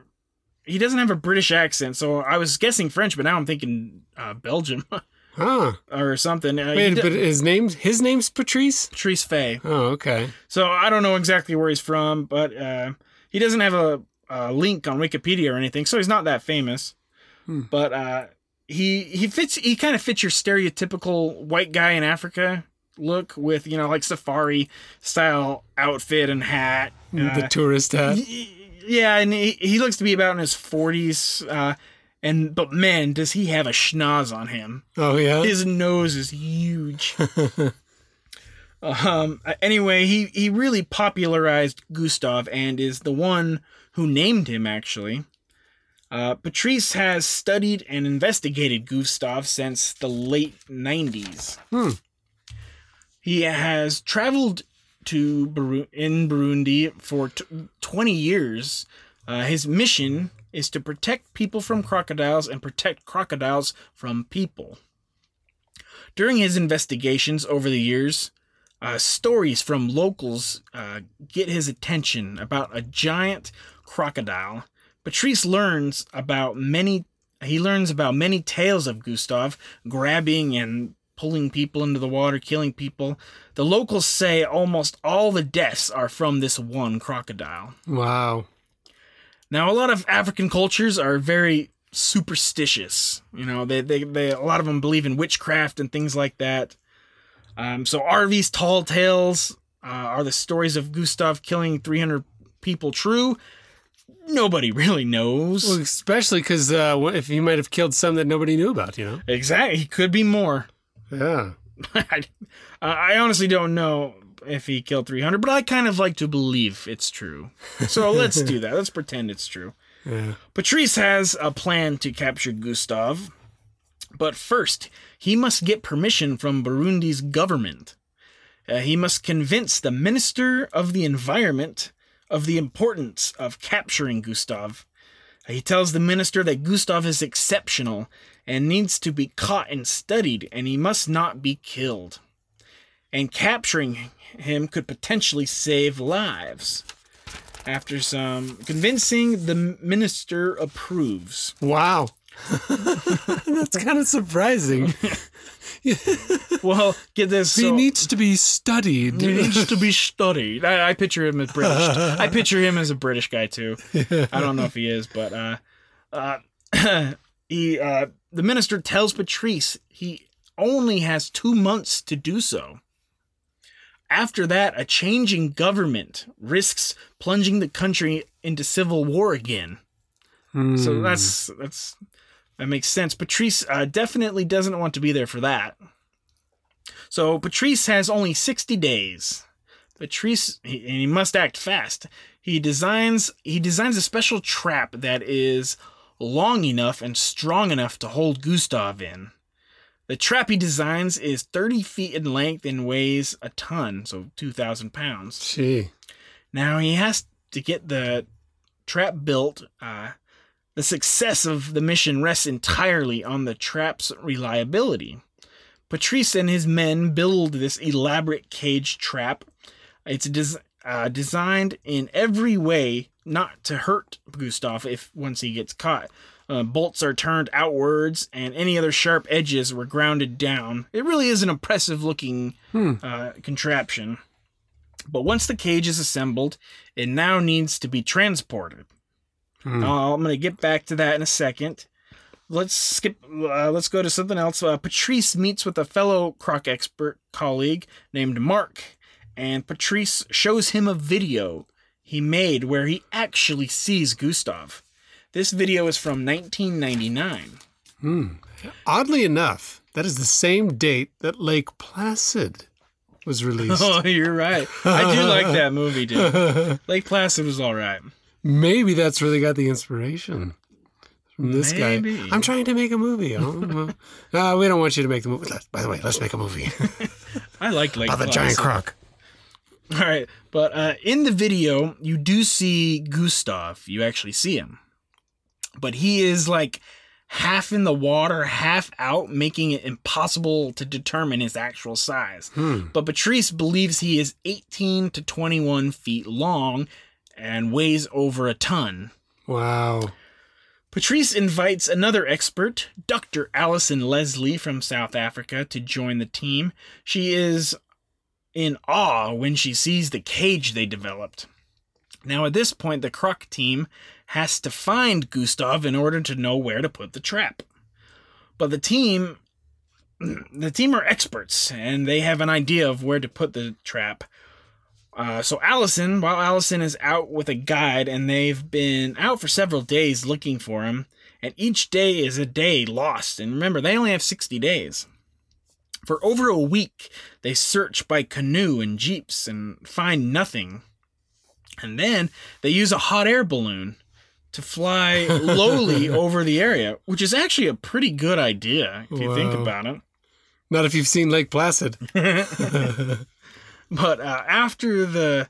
he doesn't have a British accent, so I was guessing French, but now I'm thinking uh, Belgium Huh. or something. Uh, Wait, he but his name his name's Patrice? Patrice Faye. Oh, okay. So I don't know exactly where he's from, but uh, he doesn't have a, a link on Wikipedia or anything, so he's not that famous. Hmm. But uh, he he fits he kind of fits your stereotypical white guy in Africa look with you know like safari style outfit and hat. the Uh, tourist hat. y- yeah, and he, he looks to be about in his forties. Uh, and but man, does he have a schnoz on him? Oh yeah. His nose is huge. um. Anyway, he he really popularized Gustav and is the one who named him. Actually, uh, Patrice has studied and investigated Gustav since the late '90s. Hmm. He has traveled to in Burundi for t- 20 years. Uh, his mission is to protect people from crocodiles and protect crocodiles from people. During his investigations over the years, uh, stories from locals uh, get his attention about a giant crocodile. Patrice learns about many. He learns about many tales of Gustav grabbing and pulling people into the water, killing people. The locals say almost all the deaths are from this one crocodile. Wow. Now, a lot of African cultures are very superstitious. You know, they, they, they a lot of them believe in witchcraft and things like that. Um, so, are these tall tales, uh, are the stories of Gustav killing 300 people true? Nobody really knows. Well, especially because uh, if he might have killed some that nobody knew about, you know. exactly. He could be more. Yeah. I, I honestly don't know if he killed 300, but I kind of like to believe it's true. So let's do that. Let's pretend it's true. Yeah. Patrice has a plan to capture Gustav, but first, he must get permission from Burundi's government. Uh, he must convince the Minister of the Environment of the importance of capturing Gustav. He tells the minister that Gustav is exceptional and needs to be caught and studied, and he must not be killed. And capturing him could potentially save lives. After some convincing, the minister approves. Wow. That's kind of surprising. Well, get this. he so- needs to be studied. He needs to be studied. I, I picture him as British. I picture him as a British guy too. I don't know if he is, but uh, uh, he uh, the minister tells Patrice he only has two months to do so. After that, a changing government risks plunging the country into civil war again. Hmm. So that's that's that makes sense. Patrice uh, definitely doesn't want to be there for that. So Patrice has only 60 days. Patrice he, and he must act fast. He designs he designs a special trap that is long enough and strong enough to hold Gustav in. The trap he designs is 30 feet in length and weighs a ton, so 2,000 pounds. Gee. Now he has to get the trap built. Uh, the success of the mission rests entirely on the trap's reliability. Patrice and his men build this elaborate cage trap. It's des- uh, designed in every way not to hurt Gustav if once he gets caught. Uh, bolts are turned outwards, and any other sharp edges were grounded down. It really is an impressive looking Hmm. uh, contraption. But once the cage is assembled, it now needs to be transported. Hmm. Uh, I'm going to get back to that in a second. Let's skip. Uh, let's go to something else. Uh, Patrice meets with a fellow croc expert colleague named Mark, and Patrice shows him a video he made where he actually sees Gustav. This video is from 1999. Hmm. Oddly enough, that is the same date that Lake Placid was released. Oh, you're right. I do like that movie, dude. Lake Placid was all right. Maybe that's where they got the inspiration from this Maybe. guy. I'm trying to make a movie. Oh, uh, we don't want you to make the movie. By the way, let's make a movie I like Lake about the giant croc. All right, but uh, in the video, you do see Gustav. You actually see him, but he is like half in the water, half out, making it impossible to determine his actual size. Hmm. But Patrice believes he is 18 to 21 feet long and weighs over a ton. Wow. Patrice invites another expert, Dr. Allison Leslie from South Africa, to join the team. She is in awe when she sees the cage they developed. Now, at this point, the Croc team has to find Gustav in order to know where to put the trap. But the team the team are experts and they have an idea of where to put the trap. Uh, so Allison, while Allison is out with a guide and they've been out for several days looking for him, and each day is a day lost. And remember, they only have 60 days. For over a week, they search by canoe and jeeps and find nothing. And then they use a hot air balloon to fly lowly over the area, which is actually a pretty good idea if you think about it. Not if you've seen Lake Placid. But uh, after the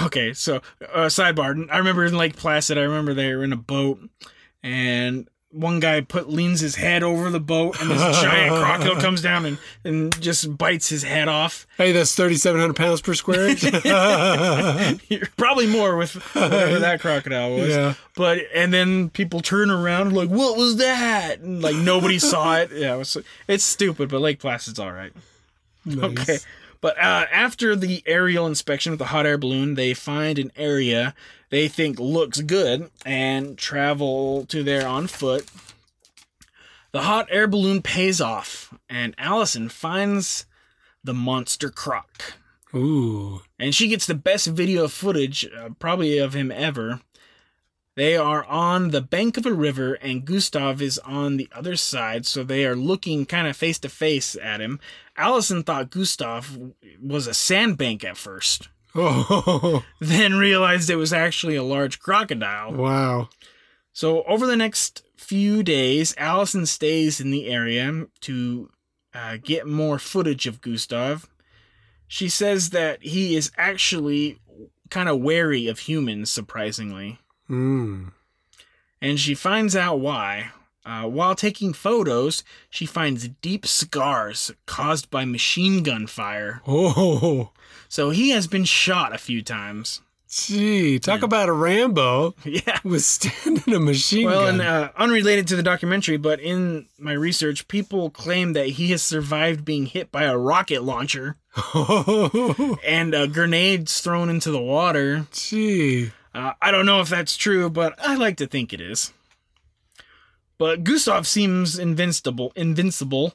okay, so uh, sidebar. I remember in Lake Placid. I remember they were in a boat, and one guy put leans his head over the boat, and this giant crocodile comes down and and just bites his head off. Hey, that's 3,700 pounds per square inch. Probably more with whatever that crocodile was. Yeah. But and then people turn around like, what was that? And like nobody saw it. Yeah, it was, it's stupid, but Lake Placid's all right. Okay. But uh, after the aerial inspection with the hot air balloon, they find an area they think looks good and travel to there on foot. The hot air balloon pays off, and Allison finds the monster croc. Ooh. And she gets the best video footage, uh, probably of him ever. They are on the bank of a river, and Gustav is on the other side, so they are looking kind of face to face at him. Allison thought Gustav was a sandbank at first, Oh, then realized it was actually a large crocodile. wow. So, over the next few days, Allison stays in the area to uh, get more footage of Gustav. She says that he is actually kind of wary of humans, surprisingly. Mm. And she finds out why. Uh, while taking photos, she finds deep scars caused by machine gun fire. Oh, So he has been shot a few times. gee. Talk about a Rambo Yeah. withstanding a machine Well, gun. and uh, unrelated to the documentary, but in my research, people claim that he has survived being hit by a rocket launcher Oh, and uh, grenades thrown into the water. gee. Uh, I don't know if that's true, but I like to think it is. But Gustav seems invincible. Invincible.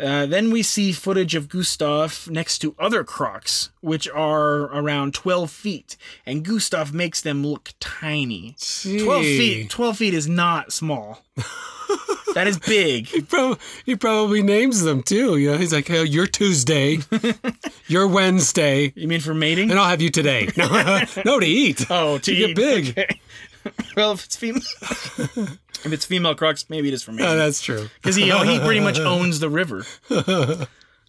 Uh, then we see footage of Gustav next to other crocs, which are around 12 feet, and Gustav makes them look tiny. Gee. 12 feet 12 feet is not small that is big He, prob- he probably names them too. You know, he's like, "Hey, you're Tuesday, you're Wednesday, you mean for mating and I'll have you today." No, to eat. oh to You get big. Okay. well if it's female if it's female crocs maybe it is for me. Oh, that's true. because he, he pretty much owns the river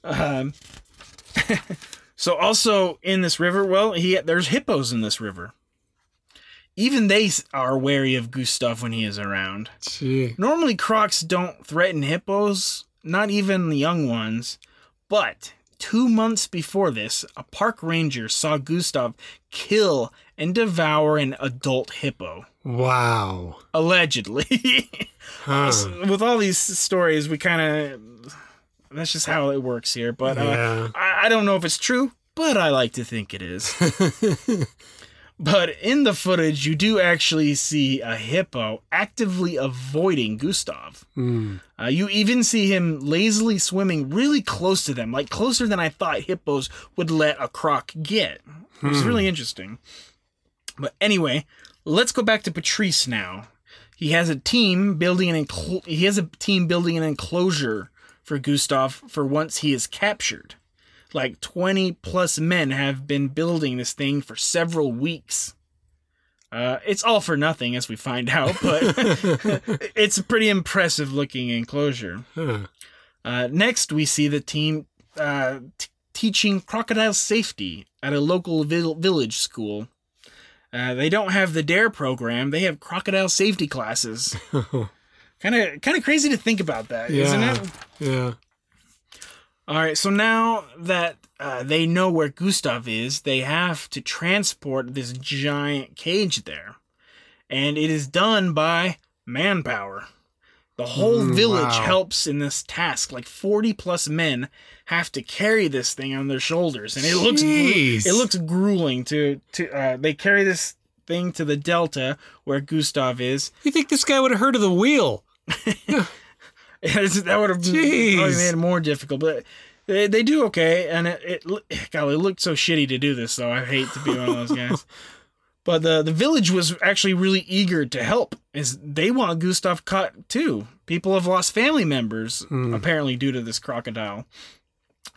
um, so also in this river well he there's hippos in this river even they are wary of Gustav when he is around Gee. Normally, crocs don't threaten hippos, not even the young ones. But two months before this, a park ranger saw Gustav kill and devour an adult hippo. Wow. Allegedly. Huh. With all these stories, we kind of. That's just how it works here. But uh, Yeah. I, I don't know if it's true. but I like to think it is. but in the footage, you do actually see a hippo actively avoiding Gustav. Hmm. Uh, you even see him lazily swimming really close to them, like closer than I thought hippos would let a croc get. It was really interesting. But anyway, let's go back to Patrice now. He has a team building an enclo- he has a team building an enclosure for Gustav for once he is captured. Like 20 plus men have been building this thing for several weeks. Uh, it's all for nothing, as we find out, but it's a pretty impressive looking enclosure. Huh. Uh, next, we see the team uh, t- teaching crocodile safety at a local vil- village school. Uh, they don't have the Dare program; they have crocodile safety classes. Kind of, kind of crazy to think about that, not it? Yeah. All right, so now that uh, they know where Gustav is, they have to transport this giant cage there. And it is done by manpower. The whole Mm, village wow. helps in this task. Like 40 plus men have to carry this thing on their shoulders. And it looks it looks grueling to to uh, they carry this thing to the delta where Gustav is. You think this guy would have heard of the wheel? that would have Jeez. probably made it more difficult, but they, they do okay. And it, it, God, it looked so shitty to do this, though. I hate to be one of those guys. But the the village was actually really eager to help, as they want Gustav caught too. People have lost family members apparently due to this crocodile,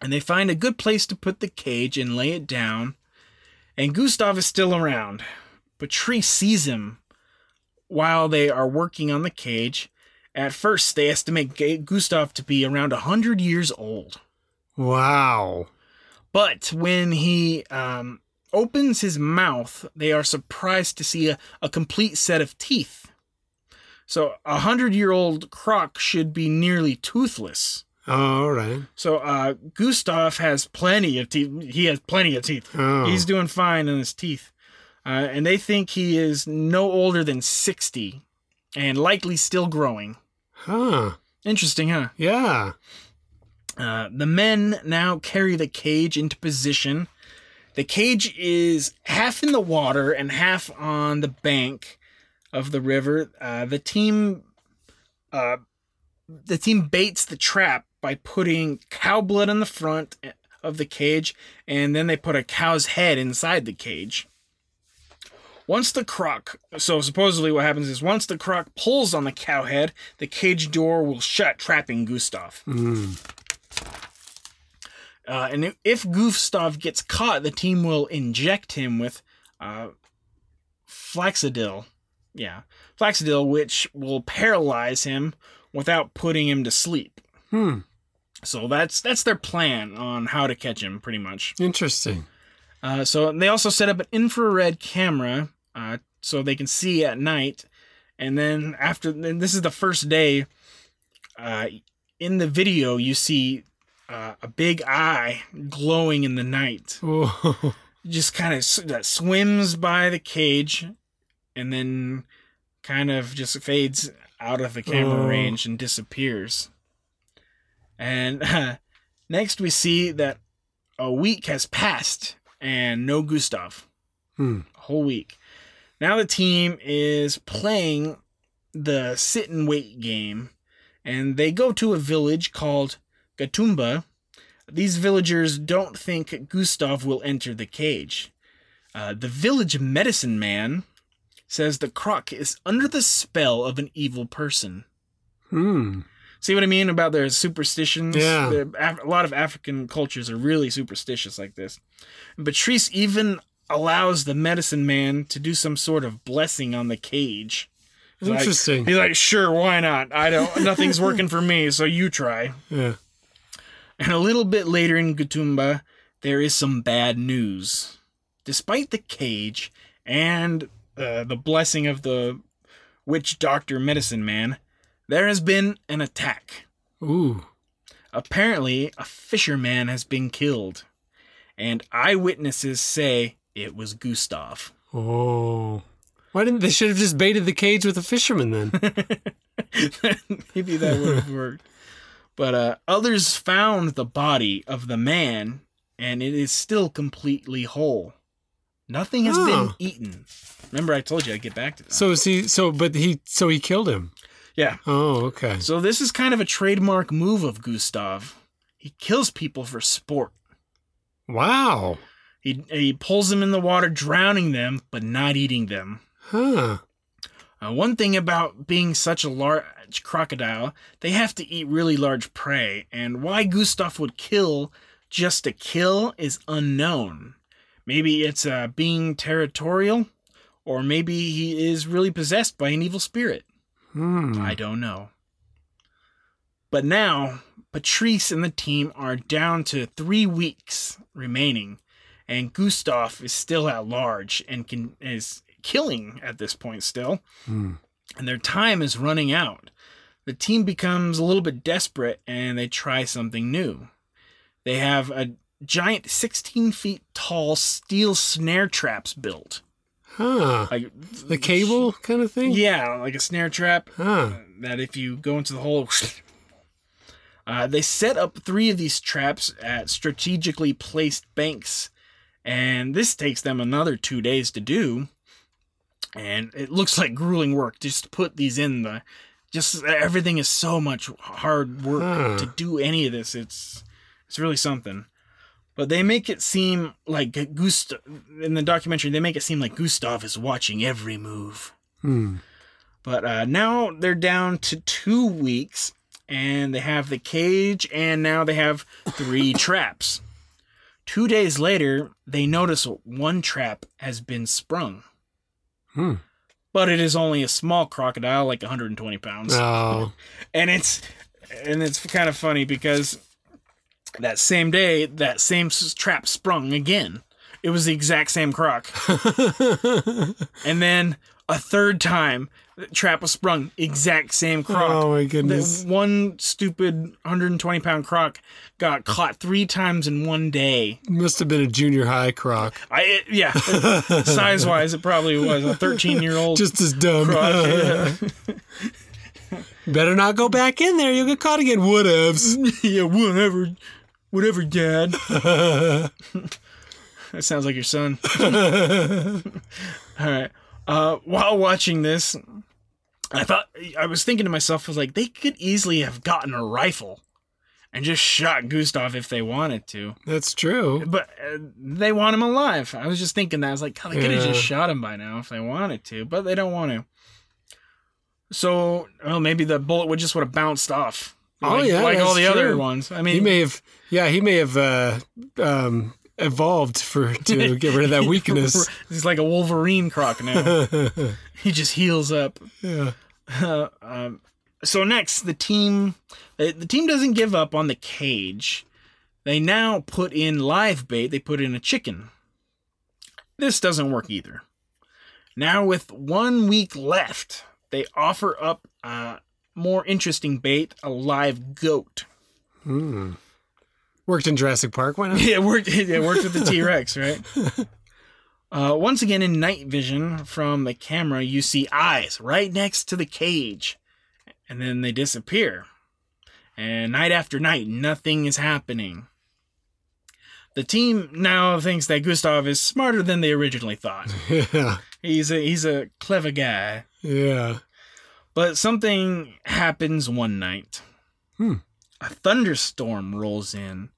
and they find a good place to put the cage and lay it down. And Gustav is still around. Patrice sees him while they are working on the cage. At first, they estimate Gustav to be around 100 years old. Wow. But when he um, opens his mouth, they are surprised to see a, a complete set of teeth. So, a 100 year old croc should be nearly toothless. All right. So, uh, Gustav has plenty of teeth. He has plenty of teeth. Oh. He's doing fine in his teeth. Uh, and they think he is no older than 60 and likely still growing. Huh. Interesting, huh? Yeah. Uh, the men now carry the cage into position. The cage is half in the water and half on the bank of the river. Uh, the team, uh, the team baits the trap by putting cow blood on the front of the cage, and then they put a cow's head inside the cage. Once the croc, so supposedly what happens is once the croc pulls on the cow head, the cage door will shut, trapping Gustav. Mm. Uh, and if- Gustav gets caught, the team will inject him with uh, Flaxedil. Yeah, Flaxedil, which will paralyze him without putting him to sleep. Hmm. So that's that's their plan on how to catch him, pretty much. Interesting. Uh, so they also set up an infrared camera uh, so they can see at night. And then after, then this is the first day. Uh, in the video, you see uh, a big eye glowing in the night. Oh. Just kind of that swims by the cage, and then kind of just fades out of the camera Oh. range and disappears. And uh, next, we see that a week has passed and no Gustav. Hmm. A whole week. Now the team is playing the sit and wait game, and they go to a village called Gatumba. These villagers don't think Gustav will enter the cage. Uh, the village medicine man says the croc is under the spell of an evil person. Hmm. See what I mean about their superstitions? Yeah. A lot of African cultures are really superstitious like this. Patrice even allows the medicine man to do some sort of blessing on the cage. He's like- Interesting. he's like, sure, why not? I don't. Nothing's working for me, so you try. Yeah. And a little bit later in Gatumba, there is some bad news. Despite the cage and uh, the blessing of the witch doctor medicine man, there has been an attack. Ooh. Apparently, a fisherman has been killed, and eyewitnesses say it was Gustav. Oh. Why didn't they should have just baited the cage with a fisherman then? Maybe that would have worked. But uh, others found the body of the man and it is still completely whole. Nothing has Huh. been eaten. Remember, I told you I'd get back to that. So is he? So but he? So he killed him. yeah. Oh, okay. So this is kind of a trademark move of Gustav. He kills people for sport. Wow. He he pulls them in the water, drowning them, but not eating them. Huh. Uh, one thing about being such a large crocodile, they have to eat really large prey, and why Gustav would kill just to kill is unknown. Maybe it's uh, being territorial, or maybe he is really possessed by an evil spirit. Hmm. I don't know. But now, Patrice and the team are down to three weeks remaining, and Gustav is still at large and can is killing at this point still, Hmm. and their time is running out. The team becomes a little bit desperate and they try something new. They have a giant 16 feet tall steel snare traps built. Huh. Like The cable kind of thing. Yeah, like a snare trap Huh. that if you go into the hole, uh, they set up three of these traps at strategically placed banks, and this takes them another two days to do. And it looks like grueling work just to put these in the. Just everything is so much hard work Huh. to do any of this. It's it's really something. But they make it seem like Gustav in the documentary. They make it seem like Gustav is watching every move. Hmm. But uh, now they're down to two weeks, and they have the cage, and now they have three traps. Two days later, they notice one trap has been sprung, Hmm. But it is only a small crocodile, like 120 pounds, Oh. and it's and it's kind of funny because that same day, that same trap sprung again. It was the exact same croc. And then a third time, trap was sprung. Exact same croc. oh my goodness. one stupid 120 pound croc got caught three times in one day. Must have been a junior high croc. I it- yeah, size wise, it probably was a 13 year old Just as dumb. croc. yeah. Better not go back in there. You'll get caught again. Whatevs. yeah, whatever, whatever, Dad. that sounds like your son. All right. Uh, while watching this, I thought I was thinking to myself, I was like, they could easily have gotten a rifle and just shot Gustav if they wanted to, That's true. but uh, they want him alive. I was just thinking that I was like, God, they could have Yeah. just shot him by now if they wanted to, but they don't want to. So, well, maybe the bullet would just would have bounced off. Oh, like, yeah, like all the other ones. I mean, He may have, yeah, he may have uh, um, evolved for to get rid of that weakness. He's like a Wolverine croc now. he just heals up. yeah. Uh, um, so next, the team, uh, the team doesn't give up on the cage. They now put in live bait. They put in a chicken. This doesn't work either. Now, with one week left, they offer up a more interesting bait: a live goat. Hmm. Worked in Jurassic Park. Why not? Yeah, it worked. It worked with the T Rex, right? Uh, once again, in night vision from the camera, you see eyes right next to the cage, and then they disappear. And night after night, nothing is happening. The team now thinks that Gustav is smarter than they originally thought. Yeah. He's a he's a clever guy. Yeah. But something happens one night. Hmm. A thunderstorm rolls in.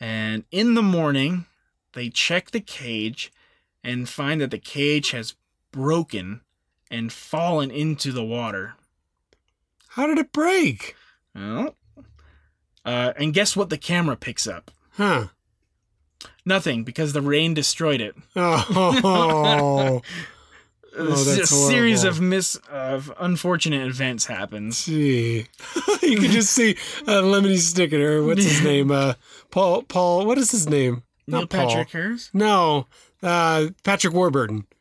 And in the morning, they check the cage and find that the cage has broken and fallen into the water. How did it break? Well, uh, and guess what the camera picks up? Huh. Nothing, because the rain destroyed it. Oh. a series horrible. of mis of unfortunate events happens. Gee. you can just see uh, Lemony Snicket or what's his name? Uh, Paul. Paul. What is his name? Neil Not Paul. Patrick Harris. No. Uh, Patrick Warburton.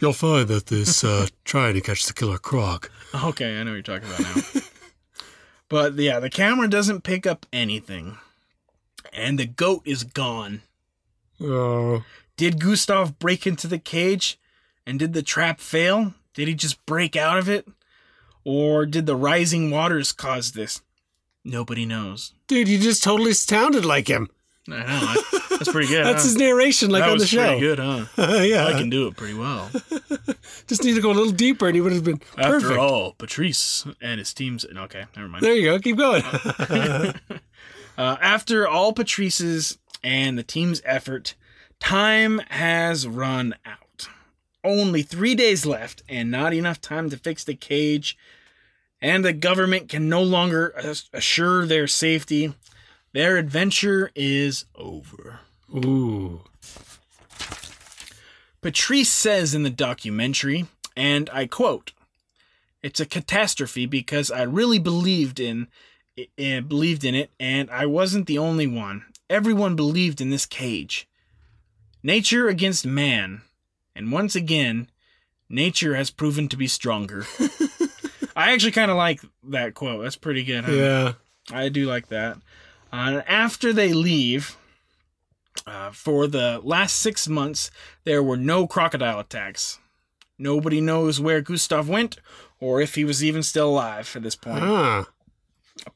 You'll find that this uh, trying to catch the killer croc. Okay, I know what you're talking about now. but yeah, the camera doesn't pick up anything. And the goat is gone. Oh. Did Gustav break into the cage? And did the trap fail? Did he just break out of it? Or did the rising waters cause this? Nobody knows. Dude, you just totally sounded like him. I know. I- That's pretty good. That's huh? his narration, like that on the show. pretty good, huh? yeah, I can do it pretty well. just need to go a little deeper, and he would have been After perfect. all, Patrice and his team's okay. Never mind. There you go. Keep going. Uh, after all Patrice's and the team's effort, time has run out. Only three days left, and not enough time to fix the cage, and the government can no longer assure their safety. Their adventure is over. Ooh. Patrice says in the documentary, and I quote, "It's a catastrophe because I really believed in, i eh, believed in it, and I wasn't the only one. Everyone believed in this cage. Nature against man, and once again, nature has proven to be stronger." I actually kind of like that quote. That's pretty good. Huh? Yeah. I do like that. Uh, after they leave, uh, for the last six months, there were no crocodile attacks. Nobody knows where Gustav went or if he was even still alive at this point. Ah.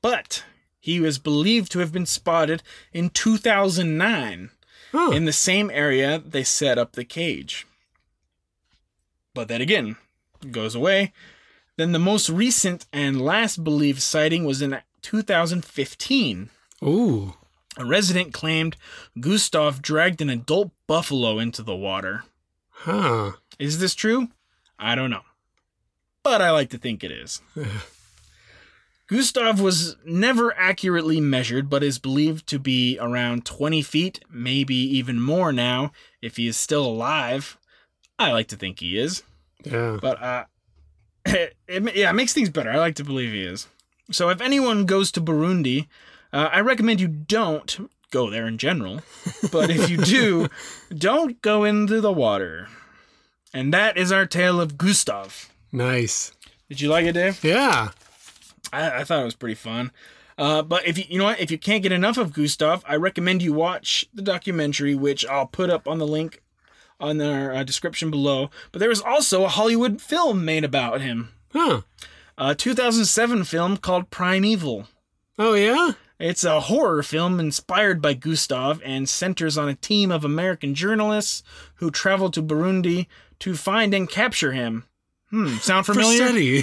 But he was believed to have been spotted in 2009 Huh. in the same area they set up the cage. But then again, goes away. Then the most recent and last believed sighting was in 2015. Ooh. A resident claimed Gustav dragged an adult buffalo into the water. Huh. Is this true? I don't know. But I like to think it is. Gustav was never accurately measured, but is believed to be around 20 feet, maybe even more now, if he is still alive. I like to think he is. Yeah. But uh, it, it- yeah, it makes things better. I like to believe he is. So if anyone goes to Burundi, uh, I recommend you don't go there in general. But if you do, don't go into the water. And that is our tale of Gustav. Nice. Did you like it, Dave? Yeah. I, I thought it was pretty fun. Uh, but if you you know what, if you can't get enough of Gustav, I recommend you watch the documentary, which I'll put up on the link on our uh, description below. But there was also a Hollywood film made about him. Huh. a 2007 film called Primeval. Oh yeah. It's a horror film inspired by Gustav and centers on a team of American journalists who travel to Burundi to find and capture him. Hmm, sound familiar?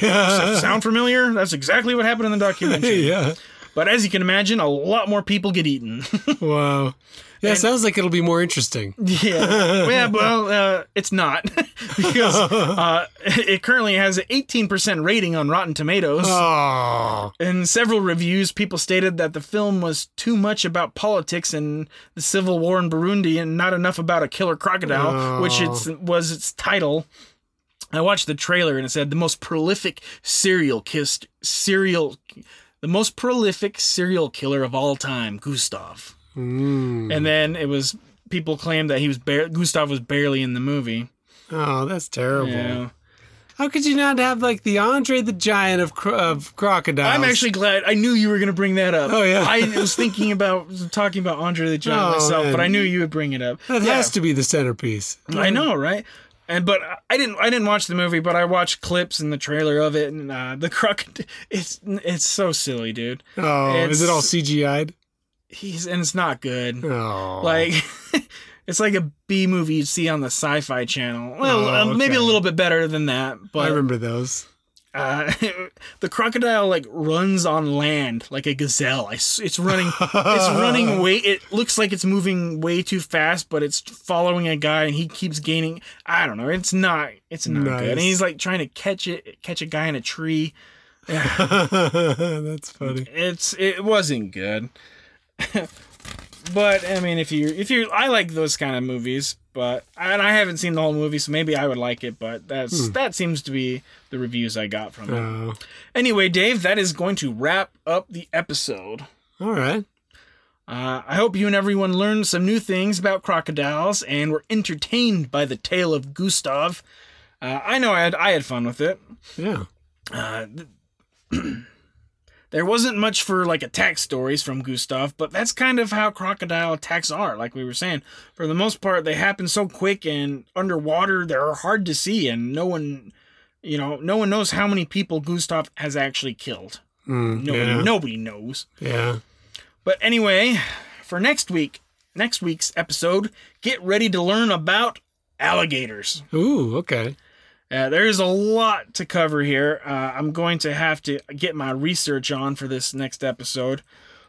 Sound familiar? That's exactly what happened in the documentary. yeah. But as you can imagine, a lot more people get eaten. Wow. Yeah, sounds like it'll be more interesting. yeah. yeah, well, uh, it's not because uh, it currently has an 18% rating on Rotten Tomatoes. Oh. In several reviews, people stated that the film was too much about politics and the civil war in Burundi and not enough about a killer crocodile, which it's, was its title. I watched the trailer and it said the most prolific serial kissed serial the most prolific serial killer of all time, Gustav. Mm. And then it was people claimed that he was bar- Gustav was barely in the movie. Oh, that's terrible. Yeah. How could you not have like the Andre the Giant of cro- of crocodiles? I'm actually glad. I knew you were going to bring that up. Oh, yeah. I was thinking about talking about Andre the Giant Oh, myself, man. but I knew you would bring it up. that Yeah, has to be the centerpiece. I know, right? And but I didn't. I didn't watch the movie, but I watched clips and the trailer of it, and uh, the crocodile. It's it's so silly, dude. Oh, is it all It's- CGI'd? He's and it's not good. Oh, Like. It's like a B movie you'd see on the Sci-Fi Channel. Well, Oh, uh, maybe a little bit better than that, but I remember those. Uh, the crocodile like runs on land like a gazelle. I it's running. it's running way. It looks like it's moving way too fast, but it's following a guy, and he keeps gaining. I don't know. It's not. It's not good. And he's like trying to catch it, catch a guy in a tree. that's funny. It's. It wasn't good. but I mean, if you if you, I like those kind of movies. But and I haven't seen the whole movie, so maybe I would like it. But that's that seems to be the reviews I got from it. Oh, Anyway, Dave, that is going to wrap up the episode. all right. Uh, I hope you and everyone learned some new things about crocodiles and were entertained by the tale of Gustav. Uh, I know I had I had fun with it. Yeah. Uh, there wasn't much for like attack stories from Gustav, but that's kind of how crocodile attacks are. Like we were saying, for the most part, they happen so quick and underwater they're hard to see, and no one, you know, no one knows how many people Gustav has actually killed. Mm, nobody yeah. nobody knows. Yeah. But anyway, for next week, next week's episode, get ready to learn about alligators. Ooh, okay. Uh, there's a lot to cover here. Uh, I'm going to have to get my research on for this next episode.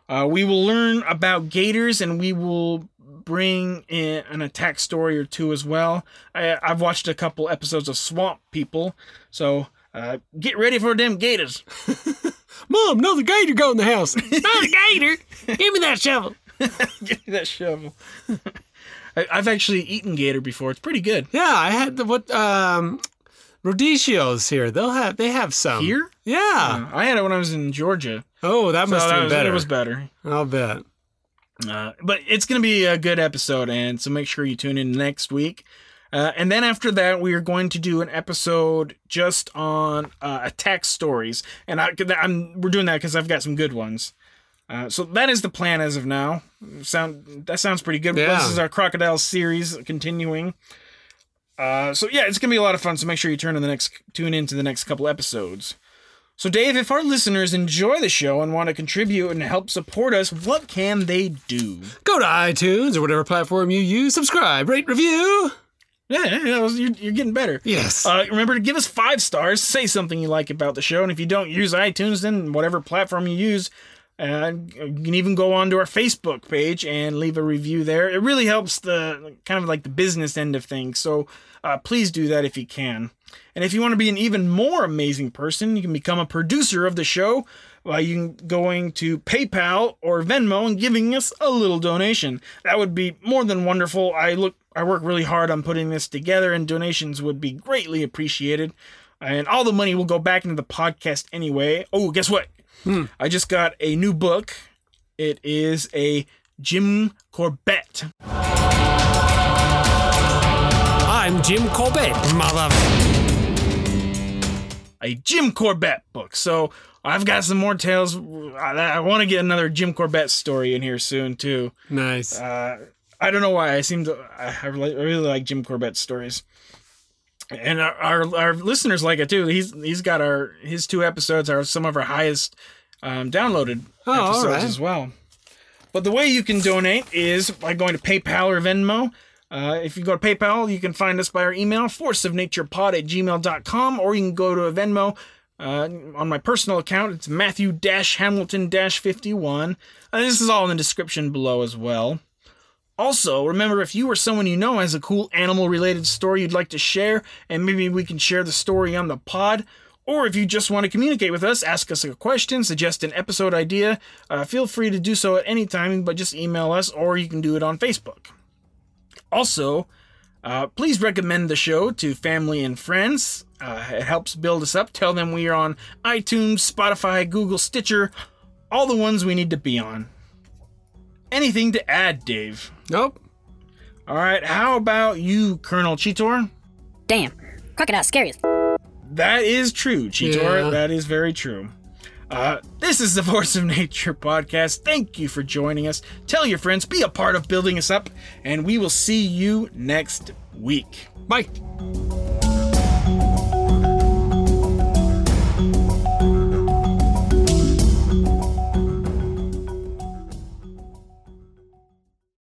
Uh, we will learn about gators and we will bring in an attack story or two as well. I, I've watched a couple episodes of Swamp People, so uh, get ready for them gators. Mom, another gator go in the house. Not a gator. Give me that shovel. Give me that shovel. I, I've actually eaten gator before. It's pretty good. Yeah, I had the what um Rodizio's here. They'll have they have some. Here? Yeah. I had it when I was in Georgia. Oh, that So must have been better. It was better. I'll bet. Uh, but it's going to be a good episode, and so make sure you tune in next week. Uh, and then after that, we are going to do an episode just on uh, attack stories, and I, I'm we're doing that because I've got some good ones. Uh, so that is the plan as of now. Sound that sounds pretty good. Yeah. This is our crocodile series continuing. Uh, so yeah, it's gonna be a lot of fun. So make sure you turn in the next tune into the next couple episodes. So Dave, if our listeners enjoy the show and want to contribute and help support us, what can they do? Go to iTunes or whatever platform you use. Subscribe, rate, review. Yeah, you're, you're getting better. Yes. Uh, remember to give us five stars. Say something you like about the show, and if you don't use iTunes, then whatever platform you use, uh, you can even go on to our Facebook page and leave a review there. It really helps the kind of like the business end of things. So uh, please do that if you can. And if you want to be an even more amazing person, you can become a producer of the show by you going to PayPal or Venmo and giving us a little donation. That would be more than wonderful. I look I work really hard on putting this together and donations would be greatly appreciated. And all the money will go back into the podcast anyway. Oh, guess what? I just got a new book. It is a Jim Corbett. I'm Jim Corbett, mother. a Jim Corbett book. So I've got some more tales. I, I want to get another Jim Corbett story in here soon too. Nice. Uh, I don't know why. I seem to. I, I really, I really like Jim Corbett stories, and our, our our listeners like it too. He's he's got our his two episodes are some of our highest um, downloaded Oh, episodes right. as well. But the way you can donate is by going to PayPal or Venmo. Uh, if you go to PayPal, you can find us by our email, forceofnaturepod at gmail.com, or you can go to a Venmo. Uh, on my personal account, it's Matthew Hamilton 51. Uh, this is all in the description below as well. Also, remember if you or someone you know has a cool animal related story you'd like to share, and maybe we can share the story on the pod, or if you just want to communicate with us, ask us a question, suggest an episode idea, uh, feel free to do so at any time, but just email us, or you can do it on Facebook. Also, uh, please recommend the show to family and friends. Uh, it helps build us up. Tell them we are on iTunes, Spotify, Google, Stitcher, all the ones we need to be on. Anything to add, Dave? Nope. All right, how about you, Colonel Cheetor? Damn, crocodile's scary as That is true, Cheetor. Yeah. That is very true. Uh, this is the Force of Nature podcast. Thank you for joining us. Tell your friends, be a part of building us up, and we will see you next week. Bye.